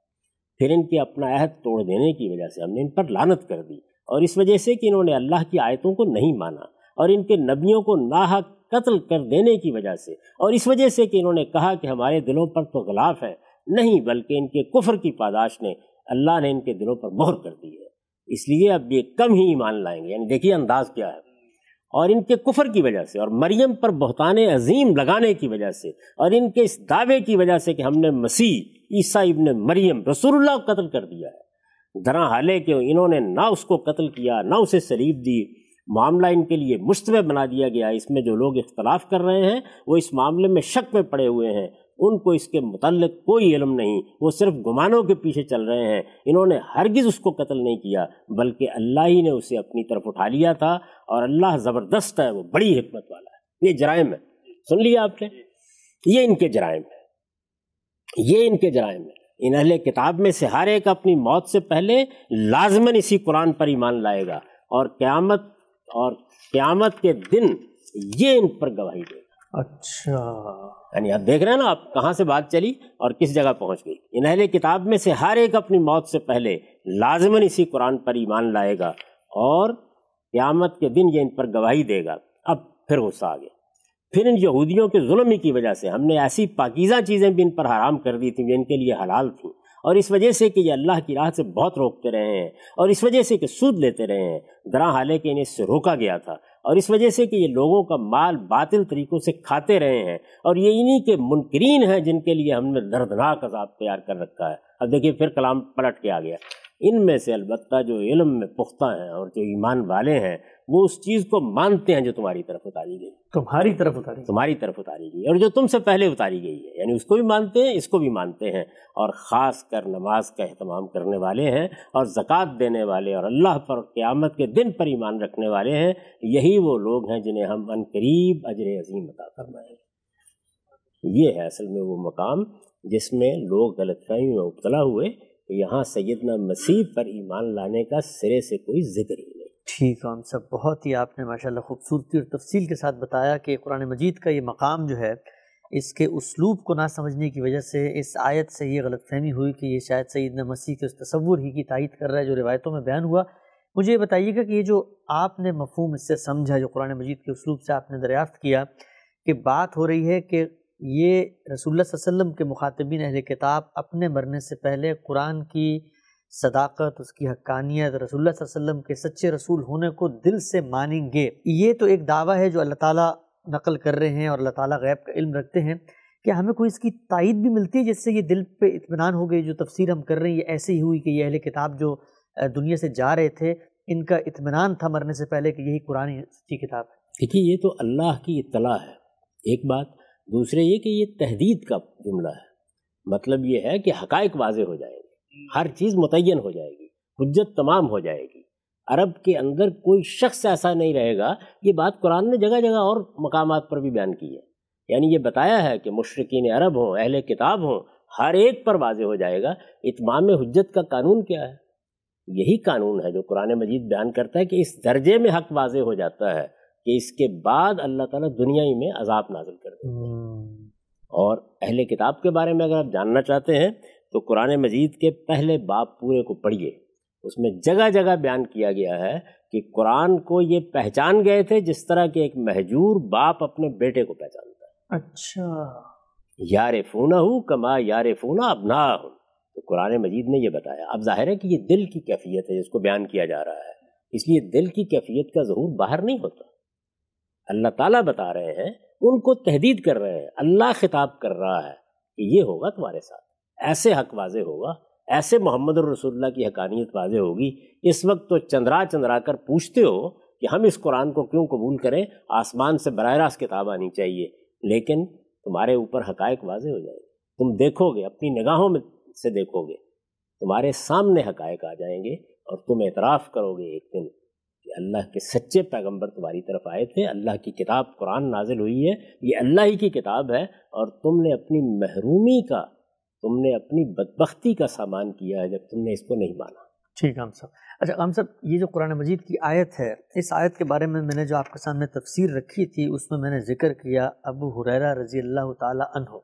پھر ان کے اپنا عہد توڑ دینے کی وجہ سے ہم نے ان پر لانت کر دی اور اس وجہ سے کہ انہوں نے اللہ کی آیتوں کو نہیں مانا اور ان کے نبیوں کو ناحق قتل کر دینے کی وجہ سے اور اس وجہ سے کہ انہوں نے کہا کہ ہمارے دلوں پر تو غلاف ہے، نہیں بلکہ ان کے کفر کی پاداش نے اللہ نے ان کے دلوں پر مہر کر دی ہے۔ اس لیے اب یہ کم ہی ایمان لائیں گے۔ یعنی دیکھیے انداز کیا ہے۔ اور ان کے کفر کی وجہ سے، اور مریم پر بہتان عظیم لگانے کی وجہ سے، اور ان کے اس دعوے کی وجہ سے کہ ہم نے مسیح عیسیٰ ابن مریم، رسول اللہ کو قتل کر دیا ہے۔ درا حالے کہ انہوں نے نہ اس کو قتل کیا، نہ اسے سلیب دی۔ معاملہ ان کے لیے مشتبہ بنا دیا گیا۔ اس میں جو لوگ اختلاف کر رہے ہیں، وہ اس معاملے میں شک میں پڑے ہوئے ہیں۔ ان کو اس کے متعلق کوئی علم نہیں، وہ صرف گمانوں کے پیچھے چل رہے ہیں۔ انہوں نے ہرگز اس کو قتل نہیں کیا، بلکہ اللہ ہی نے اسے اپنی طرف اٹھا لیا تھا اور اللہ زبردست ہے، وہ بڑی حکمت والا ہے۔ یہ جرائم ہے۔ سن لیا آپ نے؟ یہ ان کے جرائم ہے۔ یہ ان کے جرائم ہے۔ ان اہل کتاب میں سے ہر ایک اپنی موت سے پہلے لازماً اسی قرآن پر ایمان لائے گا اور قیامت اور قیامت کے دن یہ ان پر گواہی دے گا۔ اچھا۔ یعنی آپ دیکھ رہے ہیں نا، آپ کہاں سے بات چلی اور کس جگہ پہنچ گئی۔ ان اہل کتاب میں سے ہر ایک اپنی موت سے پہلے لازماً اسی قرآن پر ایمان لائے گا اور قیامت کے دن یہ ان پر گواہی دے گا۔ اب پھر غصہ آ گیا۔ پھر ان یہودیوں کے ظلم ہی کی وجہ سے ہم نے ایسی پاکیزہ چیزیں بھی ان پر حرام کر دی تھیں جو ان کے لیے حلال تھیں۔ اور اس وجہ سے کہ یہ اللہ کی راہ سے بہت روکتے رہے ہیں اور اس وجہ سے کہ سود لیتے رہے ہیں۔ درا حالے کہ انہیں اس سے روکا گیا تھا۔ اور اس وجہ سے کہ یہ لوگوں کا مال باطل طریقوں سے کھاتے رہے ہیں اور یہ انہی کے منکرین ہیں جن کے لیے ہم نے دردناک عذاب تیار کر رکھا ہے۔ اب دیکھیے پھر کلام پلٹ کے آ گیا۔ ان میں سے البتہ جو علم میں پختہ ہیں اور جو ایمان والے ہیں وہ اس چیز کو مانتے ہیں جو تمہاری طرف اتاری گئی۔ تمہاری طرف اتاری تمہاری طرف اتاری گئی۔ اور جو تم سے پہلے اتاری گئی ہے یعنی اس کو بھی مانتے ہیں اس کو بھی مانتے ہیں۔ اور خاص کر نماز کا اہتمام کرنے والے ہیں اور زکوٰۃ دینے والے اور اللہ پر قیامت کے دن پر ایمان رکھنے والے ہیں یہی وہ لوگ ہیں جنہیں ہم ان قریب اجر عظیم عطا فرمائیں یہ ہے اصل میں وہ مقام جس میں لوگ غلط فہمی میں مبتلا ہوئے یہاں سیدنا مسیح پر ایمان لانے کا سرے سے کوئی ذکر ہی نہیں۔ ٹھیک ہے، ہم سب بہت ہی آپ نے ماشاءاللہ خوبصورتی اور تفصیل کے ساتھ بتایا کہ قرآن مجید کا یہ مقام جو ہے، اس کے اسلوب کو نہ سمجھنے کی وجہ سے اس آیت سے یہ غلط فہمی ہوئی کہ یہ شاید سیدنا مسیح کے اس تصور ہی کی تائید کر رہا ہے جو روایتوں میں بیان ہوا۔ مجھے یہ بتائیے گا کہ یہ جو آپ نے مفہوم اس سے سمجھا، جو قرآن مجید کے اسلوب سے آپ نے دریافت کیا، کہ بات ہو رہی ہے کہ یہ رسول اللہ صلی اللہ علیہ وسلم کے مخاطبین اہل کتاب اپنے مرنے سے پہلے قرآن کی صداقت، اس کی حقانیت، رسول اللہ صلی اللہ علیہ وسلم کے سچے رسول ہونے کو دل سے مانیں گے۔ یہ تو ایک دعویٰ ہے جو اللہ تعالیٰ نقل کر رہے ہیں اور اللہ تعالیٰ غیب کا علم رکھتے ہیں کہ ہمیں کوئی اس کی تائید بھی ملتی ہے جس سے یہ دل پہ اطمینان ہو گئی جو تفسیر ہم کر رہے ہیں، یہ ایسے ہی ہوئی کہ یہ اہل کتاب جو دنیا سے جا رہے تھے، ان کا اطمینان تھا مرنے سے پہلے کہ یہی قرآن سچی کتاب ہے۔ دیکھیے، یہ تو اللہ کی اطلاع ہے۔ ایک بات، دوسرے یہ کہ یہ تحدید کا جملہ ہے۔ مطلب یہ ہے کہ حقائق واضح ہو جائے گی ہر چیز متعین ہو جائے گی حجت تمام ہو جائے گی۔ عرب کے اندر کوئی شخص ایسا نہیں رہے گا یہ بات قرآن نے جگہ جگہ اور مقامات پر بھی بیان کی ہے۔ یعنی یہ بتایا ہے کہ مشرقین عرب ہوں اہل کتاب ہوں ہر ایک پر واضح ہو جائے گا اتمام حجت کا قانون کیا ہے؟ یہی قانون ہے جو قرآن مجید بیان کرتا ہے کہ اس درجے میں حق واضح ہو جاتا ہے کہ اس کے بعد اللہ تعالیٰ دنیا ہی میں عذاب نازل کر دے اور اہل کتاب کے بارے میں اگر آپ جاننا چاہتے ہیں تو قرآن مجید کے پہلے باپ پورے کو پڑھیے۔ اس میں جگہ جگہ بیان کیا گیا ہے کہ قرآن کو یہ پہچان گئے تھے جس طرح کہ ایک محجور باپ اپنے بیٹے کو پہچانتا ہے۔ اچھا۔ یار فونا ہوں کما یار فونا اب نہ ہوں تو قرآن مجید نے یہ بتایا۔ اب ظاہر ہے کہ یہ دل کی کیفیت ہے جس کو بیان کیا جا رہا ہے۔ اس لیے دل کی کیفیت کا ظہور باہر نہیں ہوتا۔ اللہ تعالیٰ بتا رہے ہیں ان کو تحدید کر رہے ہیں۔ اللہ خطاب کر رہا ہے کہ یہ ہوگا تمہارے ساتھ۔ ایسے حق واضح ہوگا، ایسے محمد الرسول اللہ کی حقانیت واضح ہوگی، اس وقت تو چندرا چندرا کر پوچھتے ہو کہ ہم اس قرآن کو کیوں قبول کریں، آسمان سے براہ راست کتاب آنی چاہیے، لیکن تمہارے اوپر حقائق واضح ہو جائے گی تم دیکھو گے، اپنی نگاہوں میں سے دیکھو گے، تمہارے سامنے حقائق آ جائیں گے اور تم اعتراف کرو گے ایک دن کہ اللہ کے سچے پیغمبر تمہاری طرف آئے تھے، اللہ کی کتاب قرآن نازل ہوئی ہے، یہ اللہ ہی کی کتاب ہے اور تم نے اپنی محرومی کا تم نے اپنی بدبختی کا سامان کیا ہے جب تم نے اس کو نہیں مانا۔ ٹھیک ہے، ہم صاحب اچھا ہم صاحب، یہ جو قرآن مجید کی آیت ہے، اس آیت کے بارے میں میں نے جو آپ کے سامنے تفسیر رکھی تھی، اس میں میں نے ذکر کیا ابو حریرہ رضی اللہ تعالی عنہ۔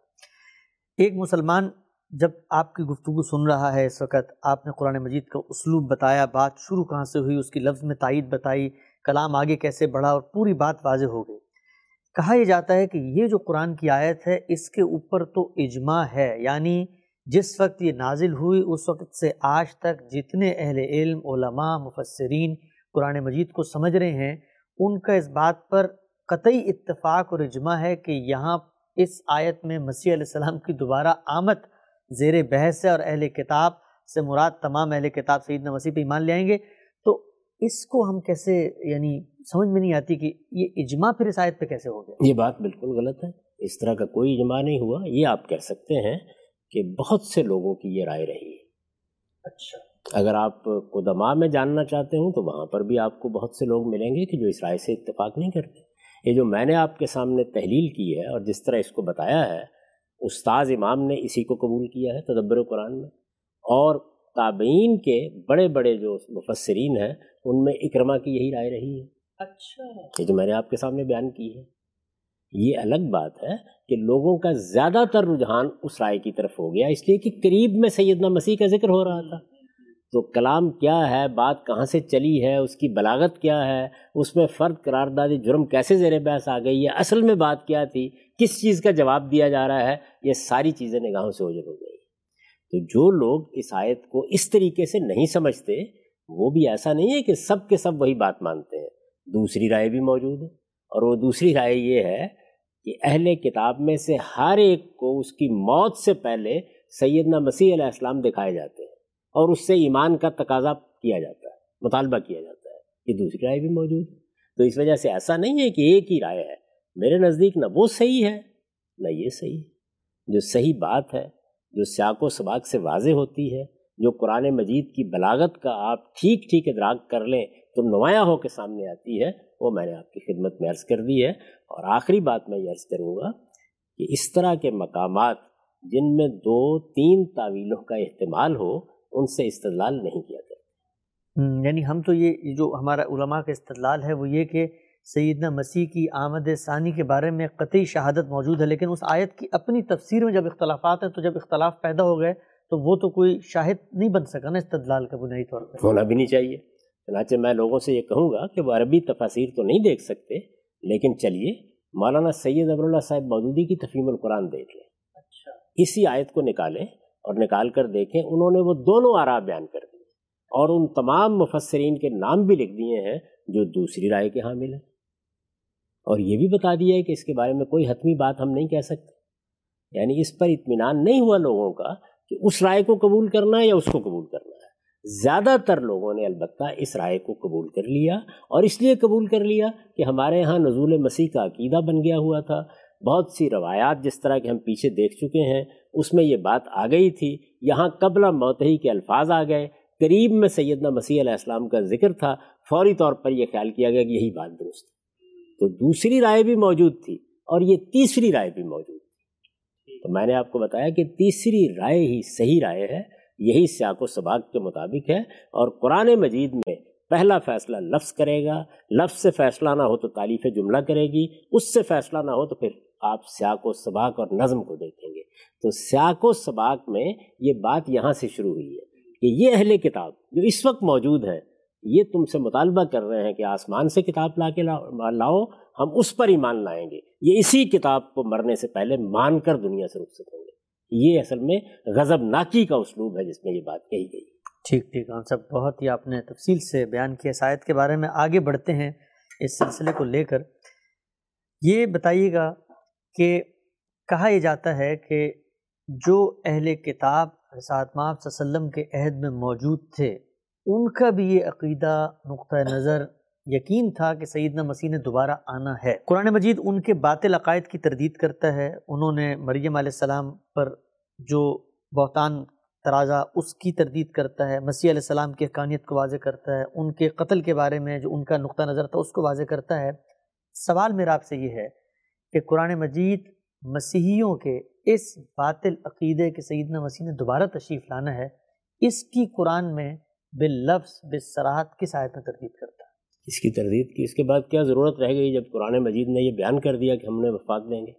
ایک مسلمان جب آپ کی گفتگو سن رہا ہے اس وقت، آپ نے قرآن مجید کا اسلوب بتایا، بات شروع کہاں سے ہوئی، اس کی لفظ میں تائید بتائی، کلام آگے کیسے بڑھا اور پوری بات واضح ہو گئی۔ کہا یہ جاتا ہے کہ یہ جو قرآن کی آیت ہے، اس کے اوپر تو اجماع ہے یعنی جس وقت یہ نازل ہوئی، اس وقت سے آج تک جتنے اہل علم، علماء، مفسرین قرآن مجید کو سمجھ رہے ہیں، ان کا اس بات پر قطعی اتفاق اور اجماع ہے کہ یہاں اس آیت میں مسیح علیہ السلام کی دوبارہ آمد زیر بحث ہے اور اہل کتاب سے مراد تمام اہل کتاب سیدنا مسیح پہ ایمان لے آئیں گے۔ اس کو ہم کیسے یعنی سمجھ میں نہیں آتی کہ یہ اجماع پھر اس آیت پہ کیسے ہو گیا؟ یہ بات بالکل غلط ہے۔ اس طرح کا کوئی اجماع نہیں ہوا۔ یہ آپ کہہ سکتے ہیں کہ بہت سے لوگوں کی یہ رائے رہی ہے۔ اچھا۔ اگر آپ قدماء میں جاننا چاہتے ہوں تو وہاں پر بھی آپ کو بہت سے لوگ ملیں گے کہ جو اس رائے سے اتفاق نہیں کرتے۔ یہ جو میں نے آپ کے سامنے تحلیل کی ہے اور جس طرح اس کو بتایا ہے استاذ امام نے اسی کو قبول کیا ہے تدبر قرآن میں۔ اور تابعین کے بڑے بڑے جو مفسرین ہیں ان میں اکرما کی یہی رائے رہی ہے۔ اچھا۔ یہ جو میں نے آپ کے سامنے بیان کی ہے یہ الگ بات ہے کہ لوگوں کا زیادہ تر رجحان اس رائے کی طرف ہو گیا اس لیے کہ قریب میں سیدنا مسیح کا ذکر ہو رہا تھا۔ تو کلام کیا ہے؟ بات کہاں سے چلی ہے؟ اس کی بلاغت کیا ہے؟ اس میں فرد قرار دادی جرم کیسے زیر بحث آ گئی؟ ہے اصل میں بات کیا تھی؟ کس چیز کا جواب دیا جا رہا ہے؟ یہ ساری چیزیں نگاہوں سے اوجل ہو گئی۔ تو جو لوگ اس آیت کو اس طریقے سے نہیں سمجھتے، وہ بھی ایسا نہیں ہے کہ سب کے سب وہی بات مانتے ہیں۔ دوسری رائے بھی موجود ہے۔ اور وہ دوسری رائے یہ ہے کہ اہل کتاب میں سے ہر ایک کو اس کی موت سے پہلے سیدنا مسیح علیہ السلام دکھائے جاتے ہیں اور اس سے ایمان کا تقاضا کیا جاتا ہے، مطالبہ کیا جاتا ہے۔ یہ دوسری رائے بھی موجود ہے۔ تو اس وجہ سے ایسا نہیں ہے کہ ایک ہی رائے ہے۔ میرے نزدیک نہ وہ صحیح ہے، نہ یہ صحیح۔ جو صحیح بات ہے جو سیاق و سباق سے واضح ہوتی ہے، جو قرآن مجید کی بلاغت کا آپ ٹھیک ٹھیک ادراک کر لیں تو نمایاں ہو کے سامنے آتی ہے، وہ میں نے آپ کی خدمت میں عرض کر دی ہے۔ اور آخری بات میں یہ عرض کروں گا کہ اس طرح کے مقامات جن میں دو تین تعویلوں کا احتمال ہو، ان سے استدلال نہیں کیا کرتے یعنی ہم تو یہ، جو ہمارا علماء کا استدلال ہے، وہ یہ کہ سیدنا مسیح کی آمد ثانی کے بارے میں قطعی شہادت موجود ہے لیکن اس آیت کی اپنی تفسیر میں جب اختلافات ہیں تو جب اختلاف پیدا ہو گئے تو وہ تو کوئی شاہد نہیں بن سکا نا استدلال کا بنیادی طور پر۔ ہونا بھی نہیں چاہیے۔ چنانچہ میں لوگوں سے یہ کہوں گا کہ وہ عربی تفاصیر تو نہیں دیکھ سکتے لیکن چلیے مولانا سید ابراللہ صاحب مودودی کی تفہیم القرآن دیکھ لیں۔ اچھا۔ اسی آیت کو نکالیں اور نکال کر دیکھیں انہوں نے وہ دونوں آرا بیان کر دیے اور ان تمام مفسرین کے نام بھی لکھ دیے ہیں جو دوسری رائے کے حامل ہیں۔ اور یہ بھی بتا دیا ہے کہ اس کے بارے میں کوئی حتمی بات ہم نہیں کہہ سکتے۔ یعنی اس پر اطمینان نہیں ہوا لوگوں کا کہ اس رائے کو قبول کرنا ہے یا اس کو قبول کرنا ہے۔ زیادہ تر لوگوں نے البتہ اس رائے کو قبول کر لیا اور اس لیے قبول کر لیا کہ ہمارے ہاں نزول مسیح کا عقیدہ بن گیا ہوا تھا۔ بہت سی روایات جس طرح کے ہم پیچھے دیکھ چکے ہیں، اس میں یہ بات آ گئی تھی، یہاں قبل موتحی کے الفاظ آ گئے۔ قریب میں سیدنا مسیح علیہ السلام کا ذکر تھا، فوری طور پر یہ خیال کیا گیا کہ یہی بات درست تو دوسری رائے بھی موجود تھی اور یہ تیسری رائے بھی موجود تھی۔ تو میں نے آپ کو بتایا کہ تیسری رائے ہی صحیح رائے ہے یہی سیاق و سباق کے مطابق ہے اور قرآن مجید میں پہلا فیصلہ لفظ کرے گا۔ لفظ سے فیصلہ نہ ہو تو تعلیف جملہ کرے گی اس سے فیصلہ نہ ہو تو پھر آپ سیاق و سباق اور نظم کو دیکھیں گے۔ تو سیاق و سباق میں یہ بات یہاں سے شروع ہوئی ہے کہ یہ اہل کتاب جو اس وقت موجود ہے یہ تم سے مطالبہ کر رہے ہیں کہ آسمان سے کتاب لا کے لاؤ ہم اس پر ایمان لائیں گے۔ یہ اسی کتاب کو مرنے سے پہلے مان کر دنیا سے رخصت ہوں گے۔ یہ اصل میں غضب ناکی کا اسلوب ہے جس میں یہ بات کہی گئی۔ ٹھیک ٹھیک ہم سب بہت ہی آپ نے تفصیل سے بیان کیا۔ شاید کے بارے میں آگے بڑھتے ہیں اس سلسلے کو لے کر۔ یہ بتائیے گا کہ کہا یہ جاتا ہے کہ جو اہل کتاب صلی اللہ علیہ وسلم کے عہد میں موجود تھے ان کا بھی یہ عقیدہ نقطۂ نظر یقین تھا کہ سیدنا مسیح نے دوبارہ آنا ہے۔ قرآن مجید ان کے باطل عقائد کی تردید کرتا ہے۔ انہوں نے مریم علیہ السلام پر جو بہتان ترازہ اس کی تردید کرتا ہے، مسیح علیہ السلام کی حقانیت کو واضح کرتا ہے۔ ان کے قتل کے بارے میں جو ان کا نقطہ نظر تھا اس کو واضح کرتا ہے۔ سوال میرا آپ سے یہ ہے کہ قرآن مجید مسیحیوں کے اس باطل عقیدے کے سیدنا مسیح نے دوبارہ تشریف لانا ہے، اس کی قرآن میں باللفظ بصراحت کس آیت میں تردید کرتا ہے؟ اس کی تردید کی، اس کے بعد کیا ضرورت رہ گئی جب قرآن مجید نے یہ بیان کر دیا کہ ہم نے وفات دیں گے؟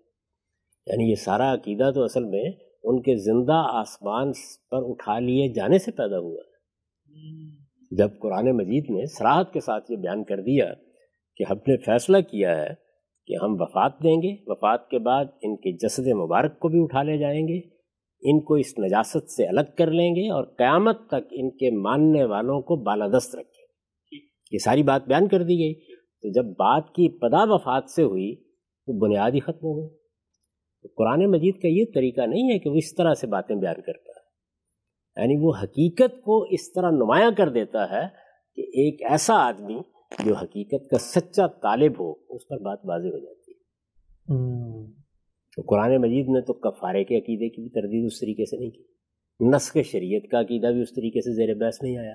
یعنی یہ سارا عقیدہ تو اصل میں ان کے زندہ آسمان پر اٹھا لیے جانے سے پیدا ہوا ہے۔ جب قرآن مجید نے سراحت کے ساتھ یہ بیان کر دیا کہ ہم نے فیصلہ کیا ہے کہ ہم وفات دیں گے، وفات کے بعد ان کے جسد مبارک کو بھی اٹھا لے جائیں گے ان کو اس نجاست سے الگ کر لیں گے اور قیامت تک ان کے ماننے والوں کو بالادست رکھیں گے۔ یہ ساری بات بیان کر دی گئی۔ تو جب بات کی پدا وفات سے ہوئی، تو بنیاد ہی ختم ہو گئی۔ تو قرآن مجید کا یہ طریقہ نہیں ہے کہ وہ اس طرح سے باتیں بیان کرتا ہے۔ یعنی وہ حقیقت کو اس طرح نمایاں کر دیتا ہے کہ ایک ایسا آدمی جو حقیقت کا سچا طالب ہو، اس پر بات واضح ہو جاتی ہے۔ تو قرآن مجید نے تو کفارے کے عقیدے کی بھی تردید اس طریقے سے نہیں کی۔ نسخ شریعت کا عقیدہ بھی اس طریقے سے زیر بحث نہیں آیا۔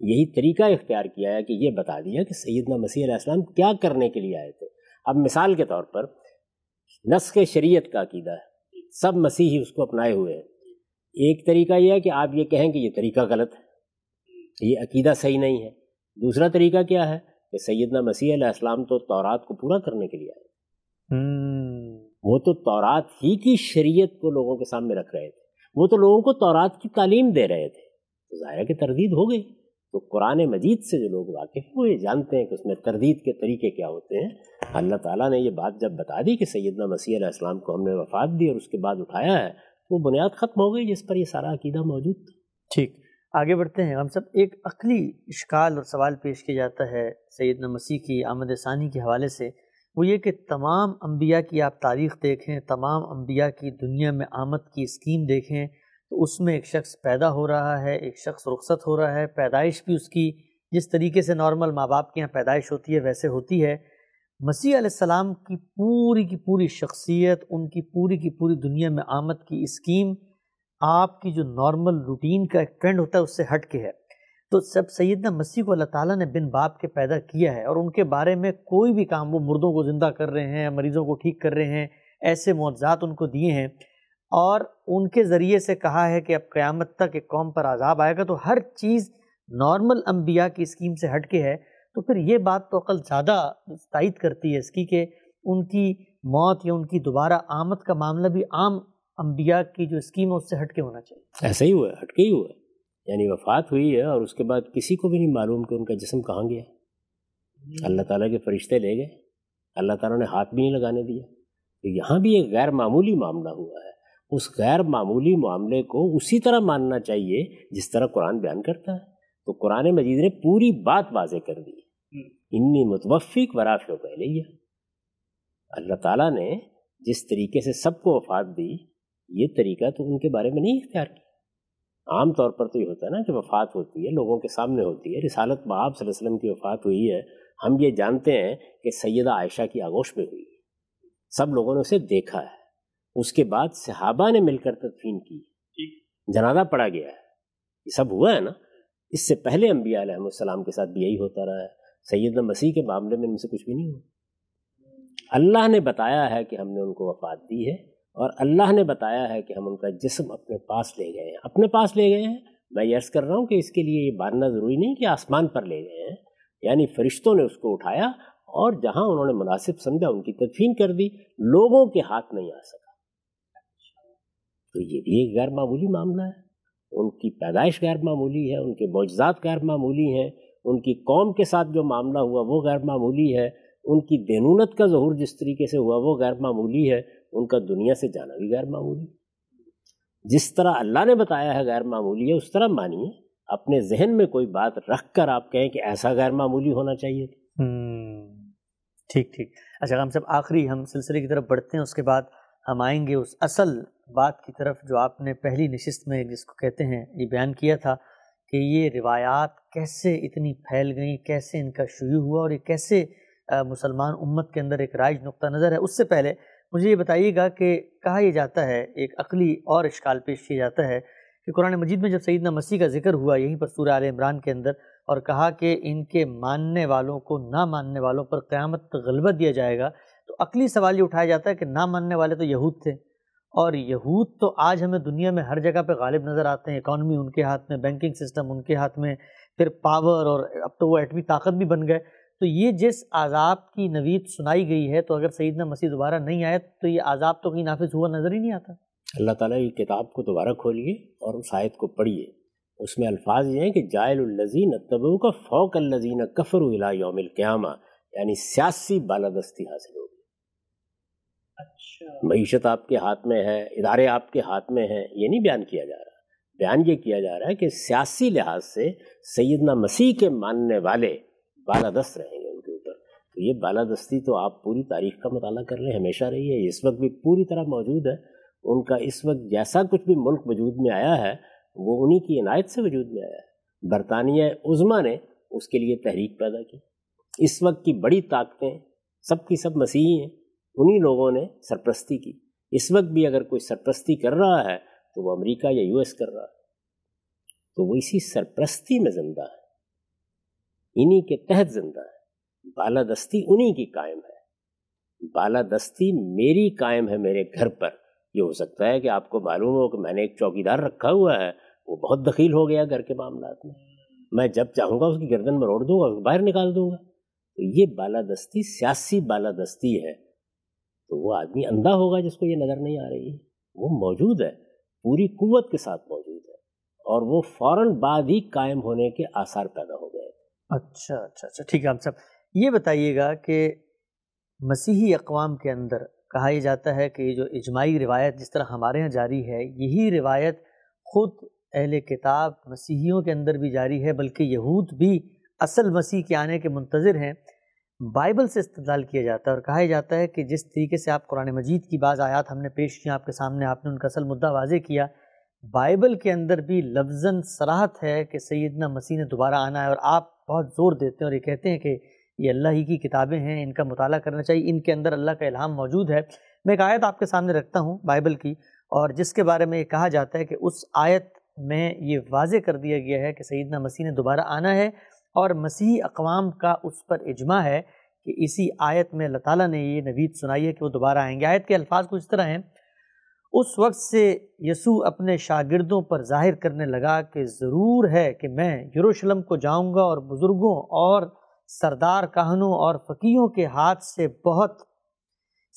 یہی طریقہ اختیار کیا ہے کہ یہ بتا دیا کہ سیدنا مسیح علیہ السلام کیا کرنے کے لیے آئے تھے۔ اب مثال کے طور پر نسخ شریعت کا عقیدہ ہے۔ سب مسیحی اس کو اپنائے ہوئے ہیں۔ ایک طریقہ یہ ہے کہ آپ یہ کہیں کہ یہ طریقہ غلط ہے۔ یہ عقیدہ صحیح نہیں ہے۔ دوسرا طریقہ کیا ہے کہ سیدنا مسیح علیہ السلام تو تورات کو پورا کرنے کے لیے آئے۔ وہ تو تورات ہی کی شریعت کو لوگوں کے سامنے رکھ رہے تھے۔ وہ تو لوگوں کو تورات کی تعلیم دے رہے تھے۔ تو ظاہر کہ تردید ہو گئی۔ تو قرآن مجید سے جو لوگ واقف ہیں وہ یہ جانتے ہیں کہ اس میں تردید کے طریقے کیا ہوتے ہیں۔ اللہ تعالیٰ نے یہ بات جب بتا دی کہ سیدنا مسیح علیہ السلام کو ہم نے وفات دی اور اس کے بعد اٹھایا ہے وہ بنیاد ختم ہو گئی جس پر یہ سارا عقیدہ موجود تھا۔ ٹھیک۔ آگے بڑھتے ہیں۔ ہم سب ایک عقلی اشکال اور سوال پیش کیا جاتا ہے سیدنا مسیح کی آمد ثانی کے حوالے سے۔ وہ یہ کہ تمام انبیاء کی آپ تاریخ دیکھیں، تمام انبیاء کی دنیا میں آمد کی اسکیم دیکھیں، تو اس میں ایک شخص پیدا ہو رہا ہے، ایک شخص رخصت ہو رہا ہے، پیدائش بھی اس کی جس طریقے سے نارمل ماں باپ کے یہاں پیدائش ہوتی ہے، ویسے ہوتی ہے۔ مسیح علیہ السلام کی پوری کی پوری شخصیت، ان کی پوری کی پوری دنیا میں آمد کی اسکیم آپ کی جو نارمل روٹین کا ایک ٹرینڈ ہوتا ہے، اس سے ہٹ کے ہے۔ تو سب سیدنا مسیح کو اللہ تعالیٰ نے بن باپ کے پیدا کیا ہے اور ان کے بارے میں کوئی بھی کام وہ مردوں کو زندہ کر رہے ہیں مریضوں کو ٹھیک کر رہے ہیں، ایسے معجزات ان کو دیے ہیں۔ اور ان کے ذریعے سے کہا ہے کہ اب قیامت تک ایک قوم پر عذاب آئے گا۔ تو ہر چیز نارمل انبیاء کی اسکیم سے ہٹ کے ہے۔ تو پھر یہ بات تو عقل زیادہ تائید کرتی ہے اس کی کہ ان کی موت یا ان کی دوبارہ آمد کا معاملہ بھی عام انبیاء کی جو اسکیم ہے اس سے ہٹ کے ہونا چاہیے۔ ایسا ہی ہوا ہے، ہٹ کے ہی ہوا ہے۔ یعنی وفات ہوئی ہے اور اس کے بعد کسی کو بھی نہیں معلوم کہ ان کا جسم کہاں گیا۔ اللہ تعالیٰ کے فرشتے لے گئے۔ اللہ تعالیٰ نے ہاتھ بھی نہیں لگانے دیا۔ تو یہاں بھی ایک غیر معمولی معاملہ ہوا ہے۔ اس غیر معمولی معاملے کو اسی طرح ماننا چاہیے جس طرح قرآن بیان کرتا ہے۔ تو قرآن مجید نے پوری بات واضح کر دی۔ انی متوفق ورافع پہلے ہی اللہ تعالیٰ نے جس طریقے سے سب کو وفات دی یہ طریقہ تو ان کے بارے میں نہیں اختیار کیا۔ عام طور پر تو یہ ہوتا ہے نا کہ وفات ہوتی ہے لوگوں کے سامنے ہوتی ہے۔ رسالت باب صلی اللہ علیہ وسلم کی وفات ہوئی ہے۔ ہم یہ جانتے ہیں کہ سیدہ عائشہ کی آگوش میں ہوئی سب لوگوں نے اسے دیکھا ہے۔ اس کے بعد صحابہ نے مل کر تدفین کی۔ جنازہ پڑا گیا ہے۔ یہ سب ہوا ہے نا؟ اس سے پہلے انبیاء علیہ السلام کے ساتھ بھی یہی ہوتا رہا ہے۔ سیدنا مسیح کے معاملے میں ان سے کچھ بھی نہیں ہوا۔ اللہ نے بتایا ہے کہ ہم نے ان کو وفات دی ہے۔ اور اللہ نے بتایا ہے کہ ہم ان کا جسم اپنے پاس لے گئے ہیں۔ اپنے پاس لے گئے ہیں۔ میں یس کر رہا ہوں کہ اس کے لیے یہ ماننا ضروری نہیں کہ آسمان پر لے گئے ہیں۔ یعنی فرشتوں نے اس کو اٹھایا اور جہاں انہوں نے مناسب سمجھا ان کی تدفین کر دی، لوگوں کے ہاتھ نہیں آ سکا۔ تو یہ بھی ایک غیر معمولی معاملہ ہے۔ ان کی پیدائش غیر معمولی ہے، ان کے معجزات غیر معمولی ہیں۔ ان کی قوم کے ساتھ جو معاملہ ہوا وہ غیر معمولی ہے۔ ان کی دینونت کا ظہور جس طریقے سے ہوا وہ غیر معمولی ہے۔ ان کا دنیا سے جانا بھی غیر معمولی جس طرح اللہ نے بتایا ہے غیر معمولی ہے، اس طرح مانیے۔ اپنے ذہن میں کوئی بات رکھ کر آپ کہیں کہ ایسا غیر معمولی ہونا چاہیے۔ ٹھیک ٹھیک۔ اچھا ہم سب آخری ہم سلسلے کی طرف بڑھتے ہیں، اس کے بعد ہم آئیں گے اس اصل بات کی طرف جو آپ نے پہلی نشست میں جس کو کہتے ہیں، یہ بیان کیا تھا کہ یہ روایات کیسے اتنی پھیل گئیں، کیسے ان کا شروع ہوا اور یہ کیسے مسلمان امت کے اندر ایک رائج نقطہ نظر ہے۔ اس سے پہلے مجھے یہ بتائیے گا کہ کہا یہ جاتا ہے، ایک عقلی اور اشکال پیش کیا جاتا ہے کہ قرآن مجید میں جب سیدنا مسیح کا ذکر ہوا یہیں پر سورہ عال عمران کے اندر اور کہا کہ ان کے ماننے والوں کو نہ ماننے والوں پر قیامت غلبہ دیا جائے گا، تو عقلی سوال یہ اٹھایا جاتا ہے کہ نہ ماننے والے تو یہود تھے۔ اور یہود تو آج ہمیں دنیا میں ہر جگہ پہ غالب نظر آتے ہیں اکانومی ان کے ہاتھ میں بینکنگ سسٹم ان کے ہاتھ میں، پھر پاور اور اب تو وہ ایٹمی طاقت بھی بن گئے۔ تو یہ جس عذاب کی نوید سنائی گئی ہے تو اگر سیدنا مسیح دوبارہ نہیں آئے تو یہ عذاب تو کہیں نافذ ہوا نظر ہی نہیں آتا۔ اللہ تعالیٰ کی کتاب کو دوبارہ کھولیے اور اس آیت کو پڑھیے۔ اس میں الفاظ یہ ہیں کہ جائل الزین تبو کا فوق الزین کفر یوم القیامہ یعنی سیاسی بالادستی حاصل ہوگی۔ اچھا۔ معیشت آپ کے ہاتھ میں ہے ادارے آپ کے ہاتھ میں ہیں یہ نہیں بیان کیا جا رہا۔ بیان یہ کیا جا رہا ہے کہ سیاسی لحاظ سے سیدنا مسیح کے ماننے والے بالادست رہیں گے ان کے اوپر۔ تو یہ بالادستی تو آپ پوری تاریخ کا مطالعہ کر لیں ہمیشہ رہی ہے اس وقت بھی پوری طرح موجود ہے۔ ان کا اس وقت جیسا کچھ بھی ملک وجود میں آیا ہے، وہ انہی کی عنایت سے وجود میں آیا ہے۔ برطانیہ عظما نے اس کے لیے تحریک پیدا کی۔ اس وقت کی بڑی طاقتیں سب کی سب مسیحی ہیں، انہی لوگوں نے سرپرستی کی۔ اس وقت بھی اگر کوئی سرپرستی کر رہا ہے، تو وہ امریکہ یا یو ایس کر رہا ہے۔ تو وہ اسی سرپرستی میں زندہ ہے انہی کے تحت زندہ ہے۔ بالادستی انہی کی قائم ہے۔ بالادستی میری قائم ہے میرے گھر پر۔ یہ ہو سکتا ہے کہ آپ کو معلوم ہو کہ میں نے ایک چوکیدار رکھا ہوا ہے۔ وہ بہت دخیل ہو گیا گھر کے معاملات میں۔ میں جب چاہوں گا اس کی گردن میں روڑ دوں گا باہر نکال دوں گا۔ تو یہ بالادستی سیاسی بالادستی ہے۔ تو وہ آدمی اندھا ہوگا جس کو یہ نظر نہیں آ رہی۔ وہ موجود ہے۔ پوری قوت کے ساتھ موجود ہے۔ اور وہ فوراً بعد ہی قائم ہونے کے آثار پیدا ہو گئے۔ اچھا اچھا اچھا ٹھیک ہے ہم سب۔ یہ بتائیے گا کہ مسیحی اقوام کے اندر کہا یہ جاتا ہے کہ یہ جو اجماعی روایت جس طرح ہمارے یہاں جاری ہے، یہی روایت خود اہل کتاب مسیحیوں کے اندر بھی جاری ہے، بلکہ یہود بھی اصل مسیح کے آنے کے منتظر ہیں۔ بائبل سے استدلال کیا جاتا ہے اور کہا جاتا ہے کہ جس طریقے سے آپ قرآن مجید کی بعض آیات ہم نے پیش کیا آپ کے سامنے آپ نے ان کا اصل مدعا واضح کیا۔ بائبل کے اندر بھی لفظاً سراحت ہے کہ سیدنا مسیح نے دوبارہ آنا ہے اور آپ بہت زور دیتے ہیں اور یہ کہتے ہیں کہ یہ اللہ ہی کی کتابیں ہیں، ان کا مطالعہ کرنا چاہیے، ان کے اندر اللہ کا الہام موجود ہے۔ میں ایک آیت آپ کے سامنے رکھتا ہوں بائبل کی، اور جس کے بارے میں یہ کہا جاتا ہے کہ اس آیت میں یہ واضح کر دیا گیا ہے کہ سیدنا مسیح نے دوبارہ آنا ہے، اور مسیحی اقوام کا اس پر اجماع ہے کہ اسی آیت میں اللہ تعالیٰ نے یہ نوید سنائی ہے کہ وہ دوبارہ آئیں گے۔ آیت کے الفاظ کچھ طرح ہیں۔ اس وقت سے یسوع اپنے شاگردوں پر ظاہر کرنے لگا کہ ضرور ہے کہ میں یروشلم کو جاؤں گا اور بزرگوں اور سردار کہنوں اور فقیوں کے ہاتھ سے بہت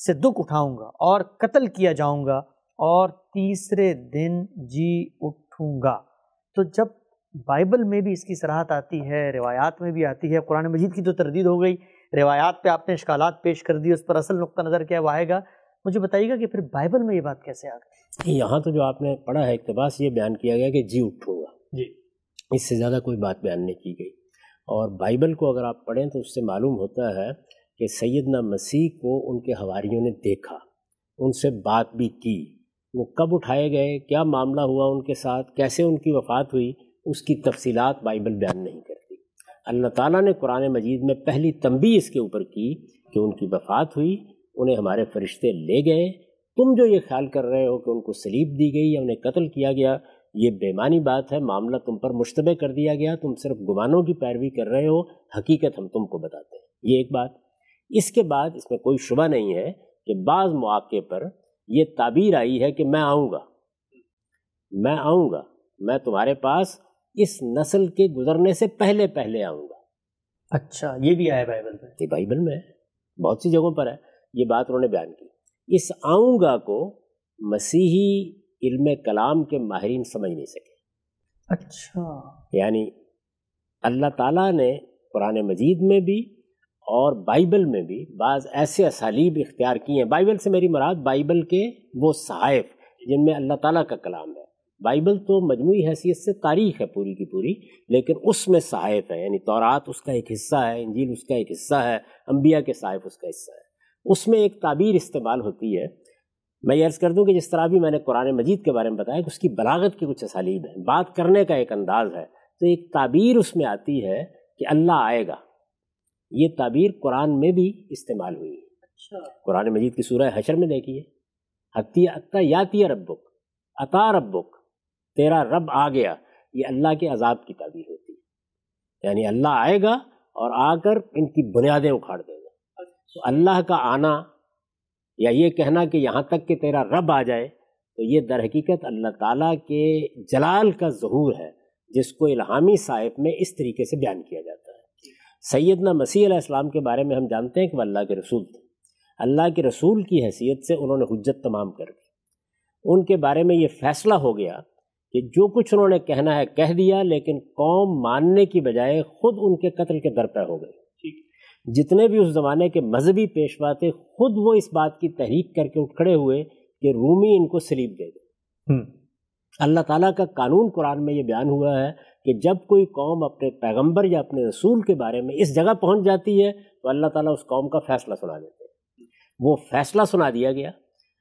سے دکھ اٹھاؤں گا اور قتل کیا جاؤں گا اور تیسرے دن جی اٹھوں گا۔ تو جب بائبل میں بھی اس کی صراحت آتی ہے، روایات میں بھی آتی ہے، قرآن مجید کی تو تردید ہو گئی۔ روایات پہ آپ نے اشکالات پیش کر دی، اس پر اصل نقطہ نظر کیا وہ آئے گا۔ مجھے بتائیے گا کہ پھر بائبل میں یہ بات کیسے آ گئی؟ یہاں تو جو آپ نے پڑھا ہے اقتباس یہ بیان کیا گیا کہ جی اٹھوں گا۔ جی۔ اس سے زیادہ کوئی بات بیان نہیں کی گئی۔ اور بائبل کو اگر آپ پڑھیں تو اس سے معلوم ہوتا ہے کہ سیدنا مسیح کو ان کے ہواریوں نے دیکھا ان سے بات بھی کی۔ وہ کب اٹھائے گئے کیا معاملہ ہوا ان کے ساتھ کیسے ان کی وفات ہوئی اس کی تفصیلات بائبل بیان نہیں کرتی۔ اللہ تعالیٰ نے قرآن مجید میں پہلی تنبی اس کے اوپر کی کہ ان کی وفات ہوئی انہیں ہمارے فرشتے لے گئے۔ تم جو یہ خیال کر رہے ہو کہ ان کو سلیب دی گئی یا انہیں قتل کیا گیا یہ بےمانی بات ہے۔ معاملہ تم پر مشتبہ کر دیا گیا۔ تم صرف گمانوں کی پیروی کر رہے ہو۔ حقیقت ہم تم کو بتاتے ہیں۔ یہ ایک بات۔ اس کے بعد اس میں کوئی شبہ نہیں ہے کہ بعض مواقع پر یہ تعبیر آئی ہے کہ میں آؤں گا۔ میں آؤں گا۔ میں تمہارے پاس اس نسل کے گزرنے سے پہلے پہلے آؤں گا۔ اچھا یہ بھی آیا بائبل میں۔ یہ بائبل میں بہت سی جگہوں پر ہے۔ یہ بات انہوں نے بیان کی۔ اس آؤں گا کو مسیحی علم کلام کے ماہرین سمجھ نہیں سکے۔ اچھا۔ یعنی اللہ تعالیٰ نے قرآن مجید میں بھی اور بائبل میں بھی بعض ایسے اسالیب اختیار کی ہیں۔ بائبل سے میری مراد بائبل کے وہ صحائف جن میں اللہ تعالیٰ کا کلام ہے۔ بائبل تو مجموعی حیثیت سے تاریخ ہے پوری کی پوری لیکن اس میں صحائف ہے یعنی تورات اس کا ایک حصہ ہے انجیل اس کا ایک حصہ ہے انبیاء کے صحائف اس کا حصہ ہے۔ اس میں ایک تعبیر استعمال ہوتی ہے۔ میں یہ عرض کر دوں کہ جس طرح بھی میں نے قرآن مجید کے بارے میں بتایا کہ اس کی بلاغت کی کچھ اسالیب ہیں بات کرنے کا ایک انداز ہے۔ تو ایک تعبیر اس میں آتی ہے کہ اللہ آئے گا۔ یہ تعبیر قرآن میں بھی استعمال ہوئی۔ ہے اچھا۔ قرآن مجید کی سورہ حشر میں دیکھیے۔ حتی عطا یاتی ربک۔ عطا ربک۔ تیرا رب آ گیا۔ یہ اللہ کے عذاب کی تعبیر ہوتی ہے۔ یعنی اللہ آئے گا اور آ کر ان کی بنیادیں اکھاڑ دے گا تو اللہ کا آنا یا یہ کہنا کہ یہاں تک کہ تیرا رب آ جائے، تو یہ در حقیقت اللہ تعالیٰ کے جلال کا ظہور ہے، جس کو الہامی صاحب میں اس طریقے سے بیان کیا جاتا ہے۔ سیدنا مسیح علیہ السلام کے بارے میں ہم جانتے ہیں کہ وہ اللہ کے رسول تھے۔ اللہ کے رسول کی حیثیت سے انہوں نے حجت تمام کر دی۔ ان کے بارے میں یہ فیصلہ ہو گیا کہ جو کچھ انہوں نے کہنا ہے کہہ دیا، لیکن قوم ماننے کی بجائے خود ان کے قتل کے در پہ ہو گئے۔ جتنے بھی اس زمانے کے مذہبی پیشوا تھے خود وہ اس بات کی تحریک کر کے اٹھ کھڑے ہوئے کہ رومی ان کو سلیب دے دے۔ اللہ تعالیٰ کا قانون قرآن میں یہ بیان ہوا ہے کہ جب کوئی قوم اپنے پیغمبر یا اپنے رسول کے بارے میں اس جگہ پہنچ جاتی ہے تو اللہ تعالیٰ اس قوم کا فیصلہ سنا دیتے ہیں۔ وہ فیصلہ سنا دیا گیا